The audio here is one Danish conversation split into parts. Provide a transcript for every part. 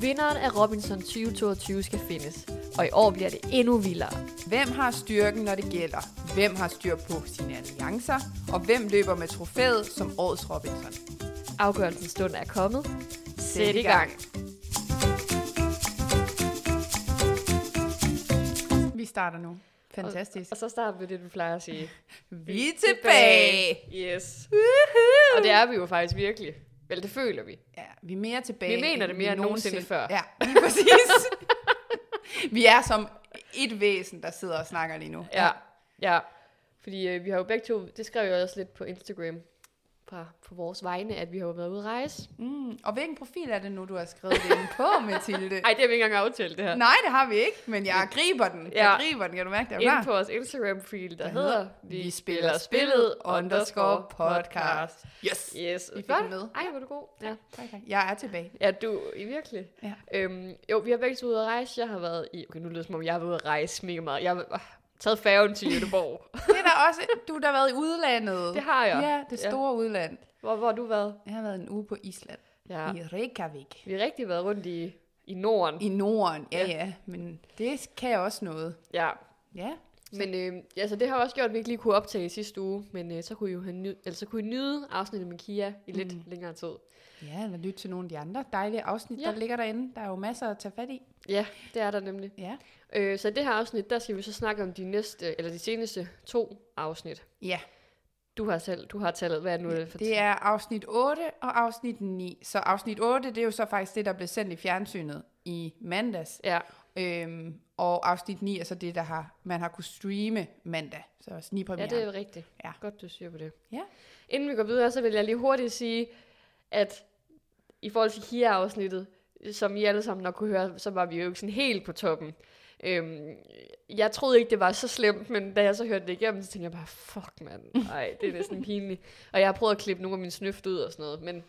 Vinderen af Robinson 2022 skal findes, og i år bliver det endnu vildere. Hvem har styrken, når det gælder? Hvem har styr på sine alliancer? Og hvem løber med trofæet som årets Robinson? Afgørelsens stund er kommet. Sæt i gang. Vi starter nu. Fantastisk. Og så starter vi det, du plejer at sige. Vi er tilbage! Yes. Og det er vi jo faktisk virkelig. Vel, det føler vi. Ja, vi er mere tilbage. Vi mener det mere end nogensinde før. Ja, lige præcis. vi er som et væsen, der sidder og snakker lige nu. Ja, ja. Fordi øh, vi har jo begge to, det skrev jeg også lidt på Instagram, fra, på vores vegne, at vi har været ude at rejse. Mm, og hvilken profil er det nu, du har skrevet det på, Mathilde? Ej, det har vi ikke engang aftalt, det her. Nej, det har vi ikke, men jeg griber den. Ja. Jeg griber den, kan du mærke det? Klar? på vores Instagram-profil, der Der hedder Vi spiller spillet underscore podcast. Yes! Yes, Vi fik den med. Ej, er du god. Ja. Tak, tak. Jeg er tilbage. Ja, du, i virkelig. Ja. Øhm, jo, vi har begge ude at rejse. Jeg har været i, okay, nu lyder det som om, jeg har været ude at rejse mega meget. Jeg har taget færgen til Göteborg. Det er der også, du har da været i udlandet. det har jeg. Ja, det store udland. Hvor, hvor har du været? Jeg har været en uge på Island. Ja. I Reykjavik. Vi har rigtig været rundt i, i Norden. I Norden, ja, Ja. ja. Men det kan også noget. Ja. Ja. Men øh, altså, det har også gjort, at vi ikke lige kunne optage i sidste uge. Men øh, så, kunne I jo have ny, eller, så kunne I nyde afsnittet med Kia i lidt Mm. længere tid. Ja, eller lytte til nogle af de andre dejlige afsnit, Ja. der ligger derinde. Der er jo masser at tage fat i. Ja, det er der nemlig. Ja. Øh, så i det her afsnit, der skal vi så snakke om de næste, eller de seneste to afsnit. Ja, Du har selv, du har tallet, hvad er det nu? det for det er afsnit 8 og afsnit 9. Så afsnit 8, det er jo så faktisk det, der blev sendt i fjernsynet i mandags. Ja, Øhm, og afsnit 9 er så det, der har, man har kunne streame mandag. Så ja, snigpremiere. det er rigtigt. Ja. Godt, du siger på det. Ja. Inden vi går videre, så vil jeg lige hurtigt sige, at i forhold til Kia-afsnittet, som I alle sammen nok kunne høre, så var vi jo ikke sådan helt på toppen. Øhm, jeg troede ikke, det var så slemt, men da jeg så hørte det igennem, så tænkte jeg bare, fuck mand, ej, det er næsten pinligt. Og jeg har prøvet at klippe nogle af mine snøft ud og sådan noget, men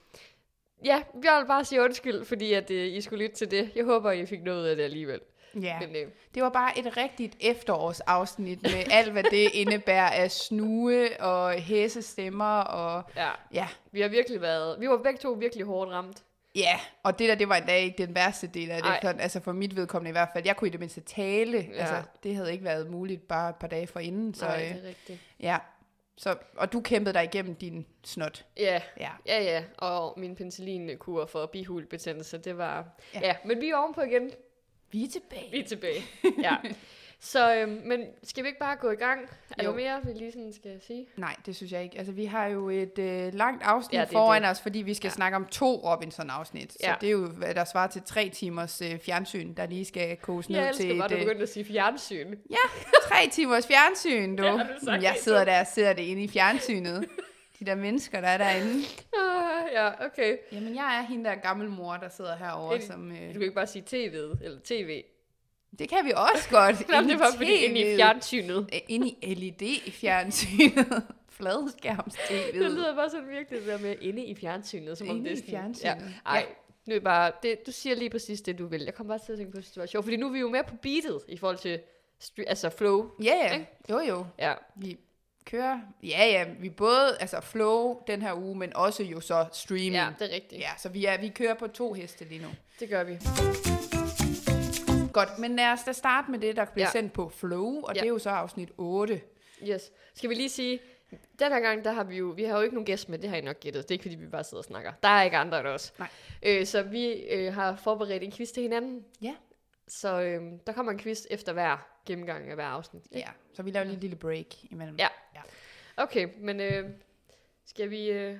ja, jeg vil bare sige undskyld, fordi at øh, I skulle lytte til det. Jeg håber, I fik noget af det alligevel. Ja. Men øh, Det var bare et rigtigt efterårsafsnit med alt, hvad det indebærer af snue og hæsestemmer og ja, ja, vi har virkelig været, vi var begge to virkelig hårdt ramt. Ja, og det der, det var endda ikke den værste del af det. Ej. Sådan, altså for mit vedkommende i hvert fald. Jeg kunne i det mindste tale. Ja. Altså, det havde ikke været muligt bare et par dage forinden. Så, Nej, øh, det er rigtigt. ja. Så, og du kæmpede dig igennem din snot. Ja, Ja. Ja, ja, og min penicillinkur for bihulbetændelse, det var... Ja. Ja. ja, men vi er ovenpå igen. Vi er tilbage. Vi er tilbage. Ja. Så, øhm, men skal vi ikke bare gå i gang? Er Jo. der mere, vi lige sådan skal sige? Nej, det synes jeg ikke. Altså, vi har jo et øh, langt afsnit Ja, ja, det foran det. os, fordi vi skal Ja. ja. snakke om to Robinson-afsnit. Så Ja. det er jo, hvad der svarer til tre timers øh, fjernsyn, der lige skal koges ned Jeg til elsker bare, et, du øh, begyndte at sige fjernsyn. tre timers fjernsyn, du. Ja, sagt jeg sidder der og ser det inde i fjernsynet. De der mennesker, der er derinde. Ah, ja, okay. Jamen, jeg er hende der gammel mor, der sidder herovre, som... Du Øh, kan ikke bare sige tv'et, eller tv. Det kan vi også godt. Nå, det var fordi inde i fjernsynet. Inde i LED-fjernsynet. Fladskærms-TV'et. Det lyder bare sådan virkelig det der med inde i fjernsynet. Som om Inde det er i fjernsynet. Ja. Ej, nu er bare, det, du siger lige præcis det, du vil. Jeg kommer bare til at tænke på, at det var sjovt. Fordi nu er vi jo med på beatet i forhold til altså flow. Ja, ja. Ikke? Jo, jo. Ja, Vi kører... Ja, ja. Vi både altså flow den her uge, men også jo så streaming. ja det er rigtigt. ja så vi, er, vi kører på to heste lige nu. Det gør vi. Godt, men lad os da starte med det, der bliver Ja. ja. sendt på flow, og Ja. det er jo så afsnit 8. Yes. Skal vi lige sige, den her gang, der har vi jo, vi har jo ikke nogen gæst med, det har I nok gættet. Det er ikke, fordi vi bare sidder og snakker. Der er ikke andre end os. Nej. Øh, så vi øh, har forberedt en quiz til hinanden. Ja. Så øh, der kommer en quiz efter hver gennemgang af hver afsnit. ikke? Ja, så vi laver lige en lille break imellem. Ja. Okay, men øh, skal vi øh,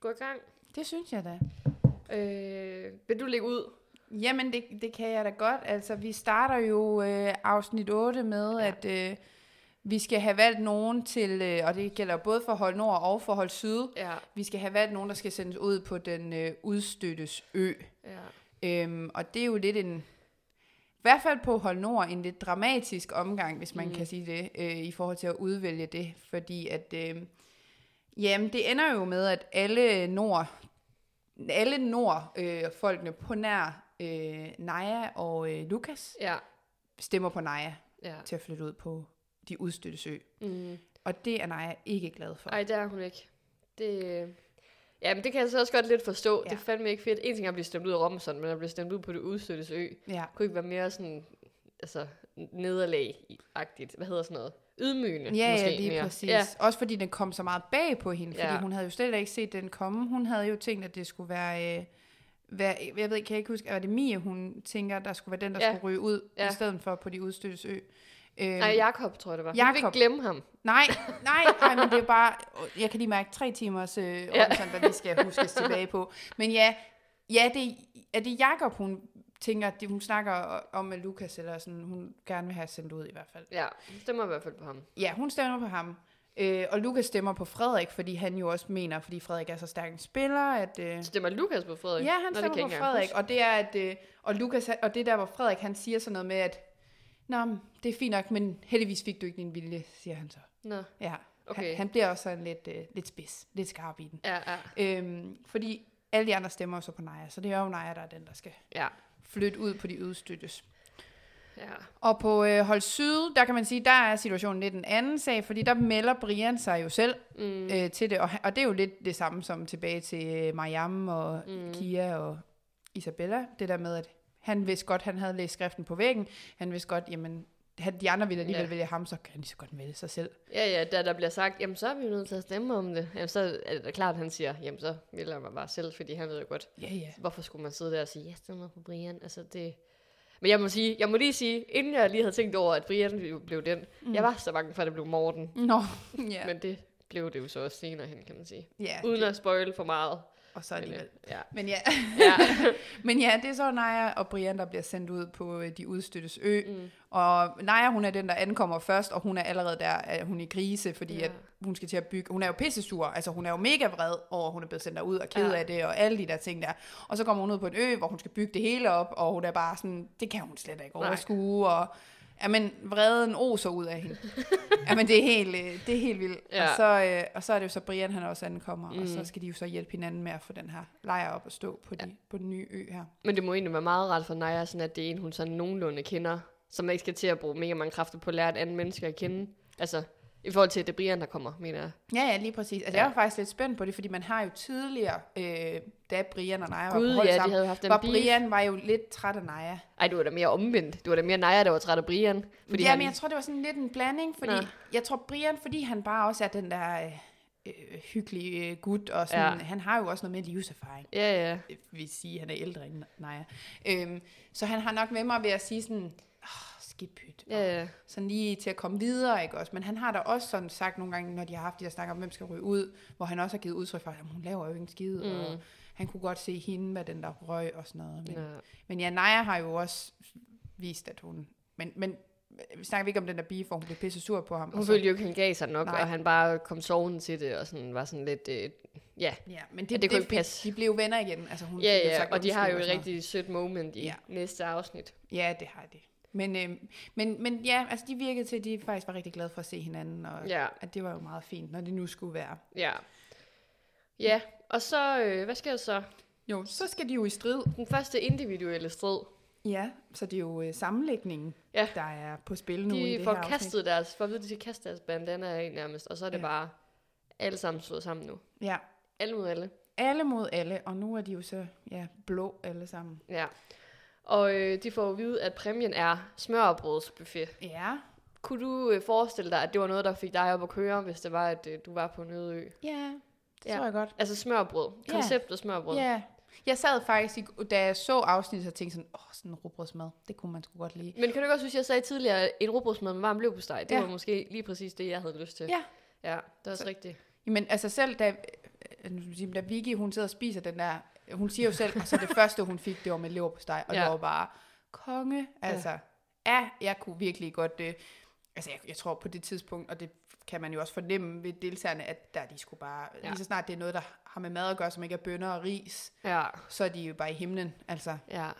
gå i gang? Det synes jeg da. Øh, vil du lægge ud? Jamen, det, det kan jeg da godt. Altså, vi starter jo øh, afsnit 8 med, Ja. at øh, vi skal have valgt nogen til, øh, og det gælder både for hold nord og for hold syd, Ja. vi skal have valgt nogen, der skal sendes ud på den øh, udstøttes ø. ja. Øhm, og det er jo lidt en, i hvert fald på hold nord, en lidt dramatisk omgang, hvis man Mm. kan sige det, øh, i forhold til at udvælge det. Fordi at, øh, jamen, det ender jo med, at alle nord, alle nord øh, på nær øh, Naja og øh, Lukas Ja. stemmer på Naja ja. til at flytte ud på de udstøttes ø. Mm. Og det er Naja ikke glad for. Ej, det er hun ikke. Det, Ja, men det kan jeg så også godt lidt forstå. Ja. Det er fandme ikke fedt. En ting er at blive stemt ud af Robinson, men at blive stemt ud på det udstøttes ø. Ja. kunne ikke være mere sådan, altså, nederlag-agtigt. Hvad hedder sådan noget? Ydmygende, Ja, måske ja, lige mere. præcis. Ja. Også fordi den kom så meget bag på hende, fordi ja. hun havde jo slet ikke set den komme. Hun havde jo tænkt, at det skulle være... Øh, være jeg ved, kan jeg ikke huske, var det Mie, hun tænker, der skulle være den, der Ja. skulle ryge ud, Ja. i stedet for på de udstøttes ø. Øh, Nej, Jakob tror jeg, det var. Jeg vil ikke glemme ham. nej, nej, nej, men det er bare, jeg kan lige mærke tre timers øh, Ja. ja. der lige skal huskes tilbage på. Men ja, ja det, er det Jakob, hun tænker, at det, hun snakker om med Lukas, eller sådan, hun gerne vil have sendt ud i hvert fald. Ja, hun stemmer i hvert fald på ham. Ja, hun stemmer på ham. Øh, og Lukas stemmer på Frederik, fordi han jo også mener, fordi Frederik er så stærk en spiller, at... Øh, Stemmer Lukas på Frederik? ja, han Nå, stemmer på Frederik, og det er, at... Øh, og, Lukas, og det er der, hvor Frederik han siger sådan noget med, at Nå, det er fint nok, men heldigvis fik du ikke din vilje, siger han så. Nå, Ja, Okay. han, han bliver også sådan lidt, øh, lidt spids, lidt skarp i den. ja, ja. Øhm, fordi alle de andre stemmer jo så på Naja, så det er jo Naja, der er den, der skal Ja, flytte ud på de udstøttes. Ja. Og på øh, hold syd, der kan man sige, der er situationen lidt en anden sag, fordi der melder Brian sig jo selv Mm. øh, til det, og, og det er jo lidt det samme som tilbage til øh, Mariam og Mm. Kia og Isabella, det der med, at han vidste godt, han havde læst skriften på væggen, han vidste godt, jamen, han, de andre ville alligevel Ja. vælge ham, så kan lige så godt vælge sig selv. Ja, ja, da der bliver sagt, jamen så er vi jo nødt til at stemme om det. Jamen så er det klart, at han siger, jamen så vil jeg mig bare selv, fordi han ved jo godt, Ja, ja. hvorfor skulle man sidde der og sige, jeg stemmer på Brian? Altså det... Men jeg må, sige, jeg må lige sige, inden jeg lige havde tænkt over, at Brian blev den, mm. jeg var så bange for, at det blev Morten. Nå, ja. Ja. Men det blev det jo så også senere hen, kan man sige. ja Uden det, at spoil for meget. Og så alligevel. ja. Men ja, ja. men ja, det er så Naja og Brian, der bliver sendt ud på øh, de udstøttes ø. Mm. Og Naja, hun er den, der ankommer først, og hun er allerede der, at hun er i krise, fordi Ja. at hun skal til at bygge. Hun er jo pissesur, altså hun er jo mega vred over, at hun er blevet sendt ud og ked Ja. af det, og alle de der ting der. Og så kommer hun ud på en ø, hvor hun skal bygge det hele op, og hun er bare sådan, det kan hun slet ikke Nej. overskue, og Jamen, vreden oser ud af hende. Jamen, det er helt, øh, det er helt vildt. Ja. Og, så, øh, og så er det jo så Brian, han også ankommer, mm. og Mm. så skal de jo så hjælpe hinanden med at få den her lejr op og stå på, de, på den nye ø her. Men det må egentlig være meget rart for Naja, sådan at det er en, hun sådan nogenlunde kender, som ikke skal til at bruge mega mange kræfter på at lære et andet menneske at kende. Altså, i forhold til det Brian, der kommer, mener jeg. Ja, ja, lige præcis. Altså, Ja. jeg var faktisk lidt spændt på det, fordi man har jo tidligere, øh, da Brian og Naja var Gud, på hold ja, de sammen, havde haft den var beef. Brian var jo lidt træt af Naja. Ej, det var da mere omvendt. Det var da mere Naja, der var træt af Brian. Fordi ja, han, men jeg tror, det var sådan lidt en blanding, fordi Nå. jeg tror, Brian, fordi han bare også er den der øh, øh, hyggelige øh, gut, og sådan, ja. han har jo også noget med livserfaring. Ja, ja. Det vil sige, at han er ældre end Naja. Øhm, så han har nok med mig ved at sige sådan, oh, skidt pyt. Ja, ja. sådan lige til at komme videre, ikke også? Men han har da også sådan sagt nogle gange, når de har haft de her snakker om, hvem skal ryge ud, hvor han også har givet udtryk for, at hun laver jo ikke en skid, mm. og han kunne godt se hende med den der røg og sådan noget. Men, ja. men ja, Naja har jo også vist, at hun... Men, men vi snakker ikke om den der beef, hvor hun blev pisse sur på ham. Hun følte jo ikke, han gav sig nok, Nej. og han bare kom sovende til det, og sådan var sådan lidt, øh, ja. Ja, men det, det det, kunne ikke passe. De blev venner igen. Altså, hun Ja, ja, sagt og de har jo et rigtig sødt moment i Ja. næste afsnit. Ja, det har de. Men, øh, men, men ja, altså de virkede til, at de faktisk var rigtig glade for at se hinanden, og Ja, at det var jo meget fint, når det nu skulle være. ja. Ja, og så, øh, hvad sker der så? Jo, så skal de jo i strid. Den første individuelle strid. Ja, så det er jo øh, sammenlægningen, Ja. der er på spil nu i De det får her kastet deres, for at vide, de skal kaste deres bandana af nærmest, og så er det Ja. bare alle sammen slået sammen nu. Ja, Alle mod alle. alle mod alle, og nu er de jo så ja, blå alle sammen. Ja. Og øh, de får at vide, at præmien er smørbrødsbuffet. Ja, Kunne du øh, forestille dig, at det var noget, der fik dig op at køre, hvis det var, at øh, du var på en øde ø? ja, det Ja. tror jeg godt. Altså smørbrød. Ja. Konceptet smørbrød. Ja, jeg sad faktisk, i, da jeg så afsnittet, og tænkte sådan, åh, sådan en rugbrødsmad, det kunne man sgu godt lide. Men kan du ikke også huske, jeg sagde tidligere, en rugbrødsmad med varm leverpostej, det Ja. var måske lige præcis det, jeg havde lyst til. Ja. Ja, det er også Så- rigtigt. Men altså selv da, øh, da Vicky, hun sidder og spiser den der, hun siger jo selv, altså det første, hun fik, det var med leverpostej, og Ja. det var bare konge. Altså, ja, ja jeg kunne virkelig godt, øh, altså jeg, jeg tror på det tidspunkt, og det kan man jo også fornemme ved deltagerne, at der er de skulle bare, Ja. lige så snart det er noget, der har med mad at gøre, som ikke er bønner og ris, Ja, så er de jo bare i himlen, altså. ja.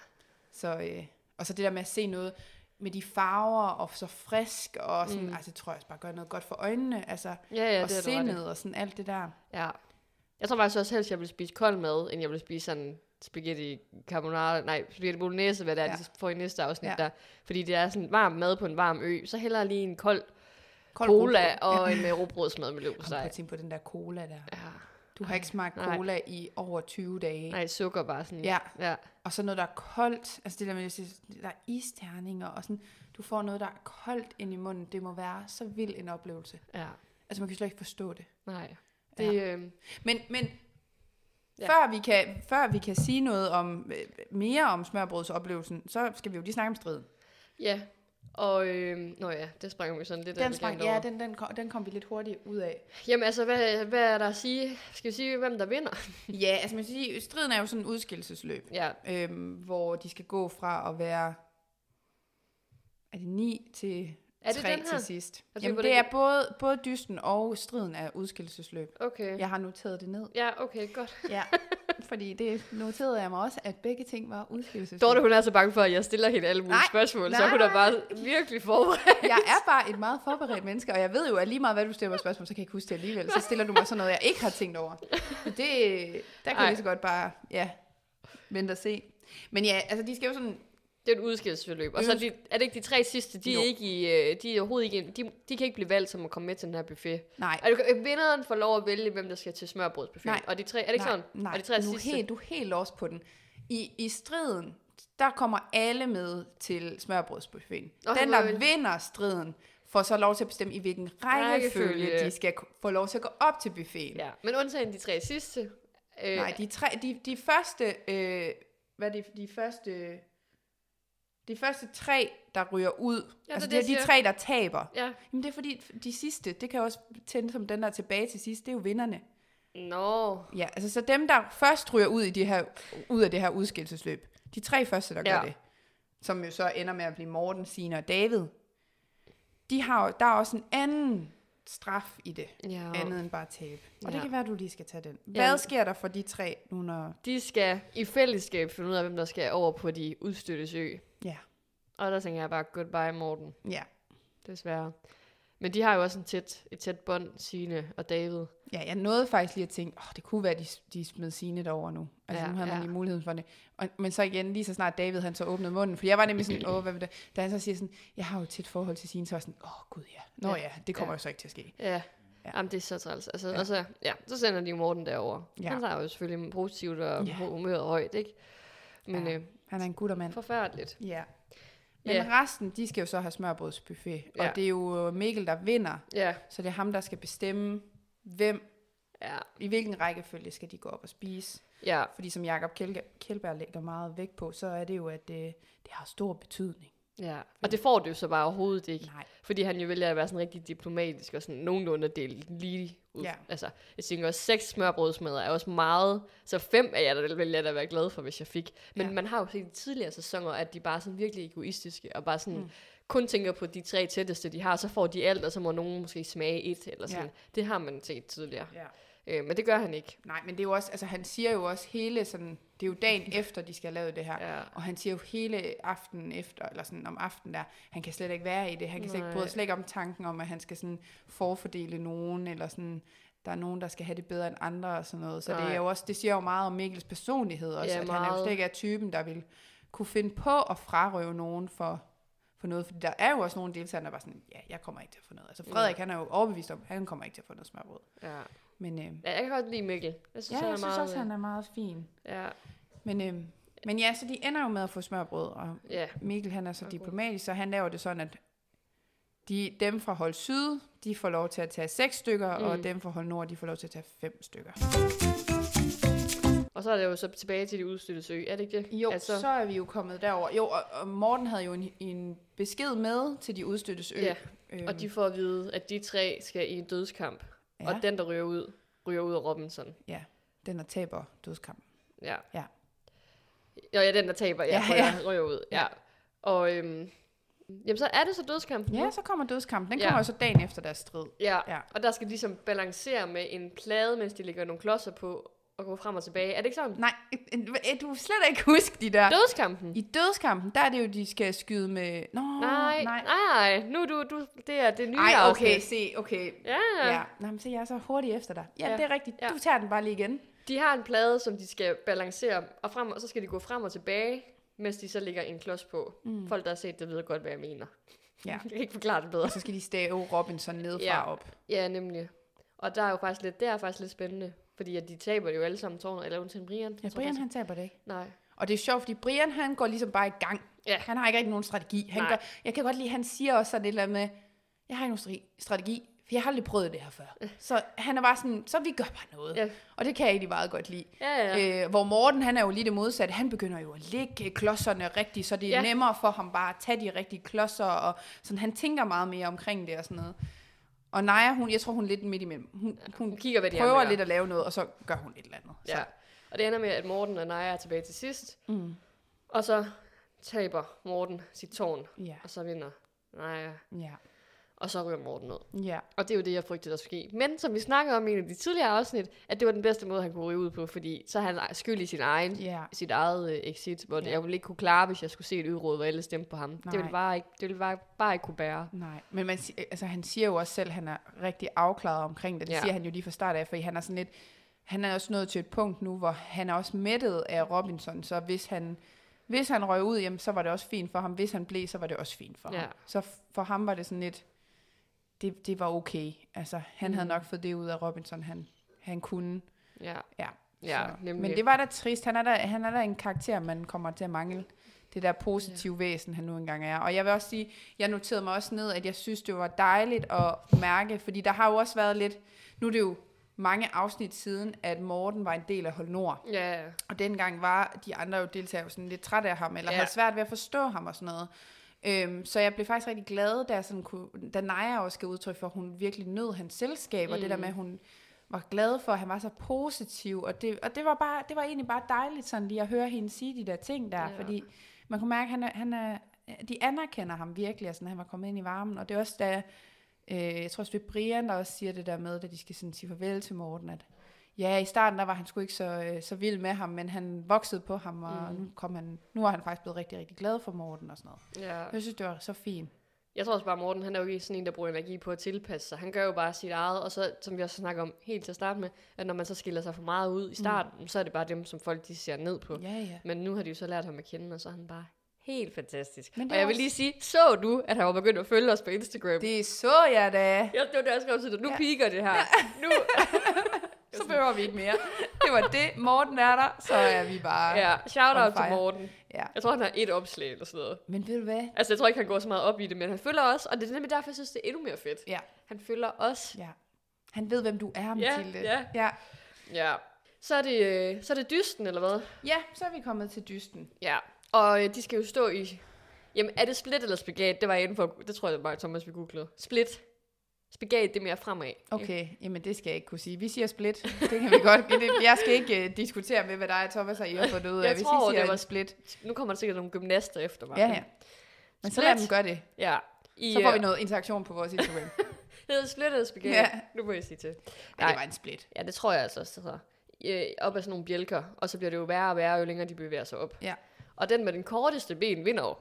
Så, øh, og så det der med at se noget med de farver, og så frisk, og sådan, Mm. altså tror jeg også bare gør noget godt for øjnene, altså, Ja, ja, og det sindet, og sådan alt det der. Ja. Jeg tror faktisk også helst, at jeg vil spise kold mad, end jeg vil spise sådan spaghetti carbonara, nej, spaghetti bolognese, hvad det er, Ja. de får i næste afsnit Ja. der. Fordi det er sådan varm mad på en varm ø, så hellere lige en kold Kold cola rugbrød. og en øh, rugbrødsmad med Kom på at tænke på den der cola der. Ja. Du har ikke smagt nej. cola i over 20 dage. Nej, sukker bare sådan. Ja, ja. og så noget, der er koldt. Altså det der med, der er isterninger, og sådan, du får noget, der er koldt ind i munden. Det må være så vild en oplevelse. ja. Altså man kan slet ikke forstå det. Nej. Det, ja. øh, Men, men Ja. før, vi kan, før vi kan sige noget om øh, mere om smørbrødsoplevelsen, så skal vi jo lige snakke om striden. ja. Og, øh, nå ja, det sprang vi sådan lidt Den, sprang, over. ja, den, den, kom, den kom vi lidt hurtigt ud af. Jamen altså, hvad, hvad er der at sige? Skal vi sige, hvem der vinder? Ja, altså man sige, striden er jo sådan en udskillelsesløb, Ja, øhm, hvor de skal gå fra at være, er det 9 til Er det 3 den her? til sidst. Altså, Jamen det det- er både, både dysten og striden er udskillelsesløb. okay. Jeg har noteret det ned. Ja, okay, godt. Ja, fordi det noterede jeg mig også, at begge ting var udskillelsesløb. Dorte, hun er så bange for, at jeg stiller hende alle mulige Nej, spørgsmål, så nej. hun er bare virkelig forberedt. Jeg er bare et meget forberedt menneske, og jeg ved jo, at lige meget hvad du stiller mig spørgsmål, så kan jeg ikke huske det alligevel. Så stiller du mig sådan noget, jeg ikke har tænkt over. Så det, der kan Ej. jeg lige så godt bare, ja, vente og se. Men ja, altså de skal jo sådan, Det er et udskillelsesforløb. Og så er, de, er det ikke de tre sidste, de er, Jo. ikke i, øh, de er overhovedet ikke, de, de kan ikke blive valgt som at komme med til den her buffet. nej, Og du kan- vinderen får lov at vælge, hvem der skal til smørbrødsbuffet. Nej. Og de tre, er det ikke nej, sådan? Nej, og de tre du, sidste. helt, du er helt lost på den. I, I striden, der kommer alle med til smørbrødsbuffeten. Åh, Den, der vinder striden, får så lov til at bestemme, i hvilken rækkefølge Rækkefølge. de skal få lov til at gå op til buffeten. Ja, men undtagen de tre sidste. Øh, Nej, de, tre, de, de første, øh, hvad er det, de første, de første tre, der ryger ud, Ja, altså det det, er de tre, der taber. Ja. Jamen det er fordi, de sidste, det kan også tænde som den der er tilbage til sidst, det er jo vinderne. Nå. Ja, altså så dem, der først ryger ud, i de her, ud af det her udskillelsesløb, de tre første, der gør Ja. det, som jo så ender med at blive Morten, Signe og David, de har, der er også en anden straf i det, Ja. andet end bare tab. Og Ja. det kan være, at du lige skal tage den. Hvad Jamen. sker der for de tre nu, når... De skal i fællesskab finde ud af, hvem der skal over på de udstøttes ø. Og der tænker jeg bare, goodbye Morten, Ja, desværre. Men de har jo også en tæt, et tæt bånd, Signe og David. Ja, jeg nåede faktisk lige at tænke, åh, det kunne være, de, de smed sine derover nu. Altså, Ja, nu havde man ja. lige muligheden for det. Og, men så igen, lige så snart David, han så åbnede munden, for jeg var nemlig sådan, åh, hvad vil det? Da han så siger sådan, jeg har jo et tæt forhold til sine, så var jeg sådan, åh, gud ja. Nå Ja, ja, det kommer ja. jo så ikke til at ske. Ja. Ja. ja. Jamen, det er så træls. Altså, Ja. ja. Og så, ja, så sender de Morten derover. Ja. Han tager jo selvfølgelig positivt og Ja. humøret højt, ikke? Men ja. øh, Han er en guttermand. forfærdeligt. Ja. Men Ja. resten, de skal jo så have smørbrødsbuffet. Ja. Og det er jo Mikkel, der vinder, Ja. så det er ham, der skal bestemme, hvem, Ja. i hvilken rækkefølge skal de gå op og spise. Ja. Fordi som Jakob Kjeldberg lægger meget vægt på, så er det jo, at øh, det har stor betydning. Ja. Og det får det jo så bare overhovedet ikke. Nej. Fordi han jo vælger at være sådan rigtig diplomatisk og sådan nogenlunde delt lige ud. Ja. Altså, jeg tænker også, seks smørbrødsmadder er også meget. Så fem af jer, der vil jeg da være glad for, hvis jeg fik. Men Ja. man har jo set i tidligere sæsoner, at de bare er sådan virkelig egoistiske, og bare sådan Mm. kun tænker på de tre tætteste, de har, så får de alt, og så må nogen måske smage et, eller sådan. Ja. Det har man set tidligere. Ja. Øh, men det gør han ikke. Nej, men det er jo også, altså han siger jo også hele sådan, det er jo dagen efter, de skal have lavet det her. Ja. Og han siger jo hele aftenen efter, eller sådan om aftenen der, han kan slet ikke være i det. Han kan slet ikke, Nej. bryder slet ikke om tanken om, at han skal sådan forfordele nogen, eller sådan, der er nogen, der skal have det bedre end andre og sådan noget. Så det Nej. er jo også, det siger jo meget om Mikkels personlighed også, Ja, at han er jo meget. slet ikke er typen, der vil kunne finde på at frarøve nogen for, for noget. Fordi der er jo også nogle deltagere, der var sådan, ja, jeg kommer ikke til at få noget. Altså Frederik, han er jo overbevist om, han kommer ikke til at få noget smørbrød. Ja. Men øh, ja. jeg kan godt lide Mikkel. Jeg synes, ja, han jeg er synes meget, også, han er meget fin. Ja. Men, øh, men ja, så de ender jo med at få smørbrød, og Ja. Mikkel han er så Okay. diplomatisk, så han laver det sådan, at de, dem fra hold syd, de får lov til at tage seks stykker, mm. og dem fra hold nord, de får lov til at tage fem stykker. Og så er det jo så tilbage til de udstødte sø, er det ikke det? Jo, altså, så er vi jo kommet derover. Jo, og, og Morten havde jo en, en besked med til de udstøttes ø. Ja, øhm, Og de får at vide, at de tre skal i en dødskamp. Ja, Ja. Og den, der ryger ud, ryger ud af Robinson. den, der taber dødskampen. Ja. Ja. Ja, ja den, der taber, ja, Ja, ja, ja. ryger, ryger ud. Ja. Ja. Og øhm, jamen, så er det så dødskampen Ja, så kommer dødskampen. Den Ja. kommer jo så dagen efter deres strid. Ja. Ja. Og der skal de ligesom balancere med en plade, mens de lægger nogle klodser på, og gå frem og tilbage. Er det ikke sådan? Nej, du vil slet ikke huske de der. Dødskampen? I dødskampen, der er det jo, de skal skyde med... Nå, nej, nej, nej. Nu du, du, det er det nye Ej, afsnit. okay, se, okay. Ja. Ja. Nå, men se, jeg er så hurtig efter dig. Ja, Ja. det er rigtigt. Ja. Du tager den bare lige igen. De har en plade, som de skal balancere, og, frem, og så skal de gå frem og tilbage, mens de så lægger en klods på. Mm. Folk, der har set det, ved godt, hvad jeg mener. Ja. Jeg kan ikke forklare det bedre. Og så skal de stave Robinson nedfra Ja. op. Ja, nemlig. Og der er jo faktisk lidt, det er faktisk lidt spændende. Fordi at de taber det jo alle sammen tårnet, eller undtagen Brian. Ja, Brian han taber det ikke. Nej. Og det er sjovt, fordi Brian han går ligesom bare i gang. Ja. Han har ikke rigtig nogen strategi. Han Nej. gør, jeg kan godt lide, han siger også sådan et eller andet med, jeg har ikke nogen strategi- for jeg har aldrig prøvet det her før. Så han er bare sådan, så vi gør bare noget. Ja. Og det kan jeg egentlig meget godt lide. Ja, ja. Øh, hvor Morten, han er jo lige det modsatte. Han begynder jo at lægge klodserne rigtigt, så det er ja. nemmere for ham bare at tage de rigtige klodser, og sådan, han tænker meget mere omkring det og sådan noget. Og Naja, hun, jeg tror, hun er lidt midt imellem. Hun, hun Hun kigger, hvad de prøver lidt at lave noget, og så gør hun et eller andet. Så. Ja. Og det ender med, at Morten og Naja er tilbage til sidst. Mm. Og så taber Morten sit tårn, Ja, og så vinder Naja. ja, Og så ryger Morten ned. ja. Og det er jo det, jeg frygtede, der skulle ske. Men som vi snakkede om i en af de tidligere afsnit, at det var den bedste måde, han kunne ryge ud på, fordi så er han skyld i sin egen, Ja. sit eget øh, exit, hvor Ja. jeg ville ikke kunne klare, hvis jeg skulle se et udråd, hvor alle stemte på ham. Det Nej. ville bare ikke, det ville bare, bare ikke kunne bære. Nej, men man, altså, han siger jo også selv, at han er rigtig afklaret omkring det. Det Ja. siger han jo lige fra start af, fordi han er sådan lidt, han er også nået til et punkt nu, hvor han er også mættet af Robinson, så hvis han, hvis han røg ud, jamen, så var det også fint for ham. Hvis han blev, så var det også fint for Ja. ham. Så for ham var det sådan lidt, det, det var okay. Altså, han mm. havde nok fået det ud af Robinson, han, han kunne. Ja, Ja, ja så. nemlig. Men det var da trist. Han er da, han er da en karakter, man kommer til at mangle. Det der positive ja. væsen, han nu engang er. Og jeg vil også sige, jeg noterede mig også ned, at jeg synes, det var dejligt at mærke, fordi der har jo også været lidt, nu er det jo mange afsnit siden, at Morten var en del af Hold Nord. Ja. Og dengang var de andre jo deltagere jo sådan lidt trætte af ham, eller ja. havde svært ved at forstå ham og sådan noget. Øhm, så jeg blev faktisk rigtig glad, da, jeg sådan kunne, da Naja også gav udtryk for, at hun virkelig nød hans selskab, og det der Mm. med, at hun var glad for, at han var så positiv, og det, og det var bare, det var egentlig bare dejligt sådan lige at høre hende sige de der ting der, Ja. fordi man kunne mærke, at han er, han er, de anerkender ham virkelig, og sådan, han var kommet ind i varmen, og det er også da, øh, jeg tror også det er Brian, der også siger det der med, da de skal sådan sige farvel til Morten, at ja, i starten der var han sgu ikke så, øh, så vild med ham, men han voksede på ham, og Mm. mm. nu, kom han, nu er han faktisk blevet rigtig, rigtig glad for Morten og sådan noget. ja. Jeg synes, det var så fint. Jeg tror også bare, Morten, han er jo ikke sådan en, der bruger energi på at tilpasse sig. Han gør jo bare sit eget, og så, som vi også snakker om helt til at starte med, at når man så skiller sig for meget ud i starten, mm. så er det bare dem, som folk de ser ned på. Ja, ja. Men nu har de jo så lært ham at kende, og så er han bare helt fantastisk. Men og jeg vil også- lige sige, så du, at han var begyndt at følge os på Instagram? Det, så jeg da. ja, det var det, jeg skrev til dig. Nu ja. Ja. piker det her. Nu, Så behøver vi ikke mere. Det var det. Morten er der, så er vi bare... ja, shout out til. Morten. ja. Jeg tror, han har et opslag eller sådan noget. Men ved du hvad? Altså, jeg tror ikke, han går så meget op i det, men han følger os, og det er nemlig derfor, jeg synes, det er endnu mere fedt. Ja. Han følger os. Ja. Han ved, hvem du er, Ja, Mathilde. ja. ja. Ja. Så er det, øh, så er det dysten, eller hvad? Ja, så er vi kommet til dysten. Ja, og øh, de skal jo stå i... Jamen, er det split eller spagat? Det var jeg inde for... Det tror jeg bare, Thomas, vi googlede. Split. Spagat, det er mere fremad. Okay, jamen det skal jeg ikke kunne sige. Vi siger split. Det kan vi godt. Det- Jeg skal ikke uh, diskutere med, hvad der er, Thomas og I har fundet ud af. Jeg Hvis tror, I siger det var- split. Nu kommer der sikkert nogle gymnaster efter mig. Ja, ja. Men så Split. lad dem gøre det. Ja. I, Så får vi øh, noget interaktion på vores Instagram. Det hedder split eller spagat. Ja. Nu må jeg sige til. Nej, Nej. det var en split. Ja, det tror jeg altså også, det hedder. Øh, op ad sådan nogle bjælker, og så bliver det jo værre og værre, jo længere de bevæger sig op. Ja. Og den med den korteste ben vinder jo.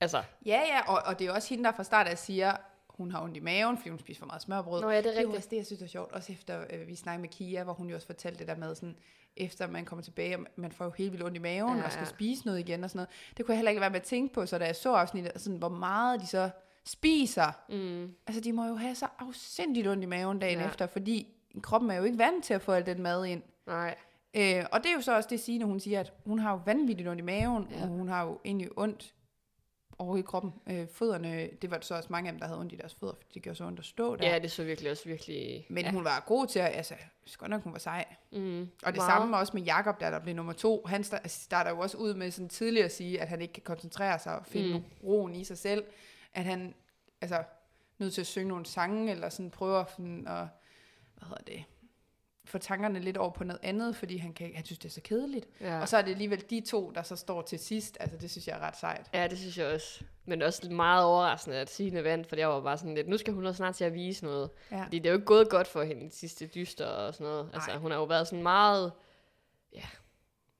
Altså, Ja, ja, og, og det er også hende, der fra start af siger, hun har ondt i maven, fordi hun spiser for meget smørbrød. Nå ja, det er Det er rigtigt. også det, jeg synes er sjovt. Også efter øh, vi snakkede med Kia, hvor hun jo også fortalte det der med, sådan, efter man kommer tilbage, og man får jo helt vildt ondt i maven, Ja, ja, og skal spise noget igen og sådan noget. Det kunne jeg heller ikke være med at tænke på, så da jeg så afsnittet, sådan, hvor meget de så spiser. Mm. Altså, de må jo have så afsindigt ondt i maven dagen Ja. efter, fordi kroppen er jo ikke vant til at få al den mad ind. Nej. Øh, og det er jo så også det Signe, hun siger, at hun har jo vanvittigt ondt i maven, ja. og hun har jo egentlig ondt over i kroppen. Øh, fødderne, det var så også mange af dem, der havde ondt i deres fødder, fordi det gjorde så ondt at stå der. Ja, det så virkelig også virkelig... Men ja. hun var god til at, altså, godt nok, hun var sej. Mm. Og det Meget. samme også med Jakob, der, der blev nummer to. Han sta- starter jo også ud med sådan tidligere at sige, at han ikke kan koncentrere sig og finde Mm. roen i sig selv. At han, altså, nødt til at synge nogle sange, eller sådan prøver sådan at, hvad hedder det, få tankerne lidt over på noget andet, fordi han, kan, han synes, det er så kedeligt. Ja. Og så er det alligevel de to, der så står til sidst. Altså, det synes jeg er ret sejt. Ja, det synes jeg også. Men også meget overraskende, at Signe vandt, for jeg var bare sådan lidt, nu skal hun også snart til at vise noget. Ja. Fordi det er jo ikke gået godt for hende, de sidste dyster og sådan noget. Altså, Nej. hun har jo været sådan meget, ja,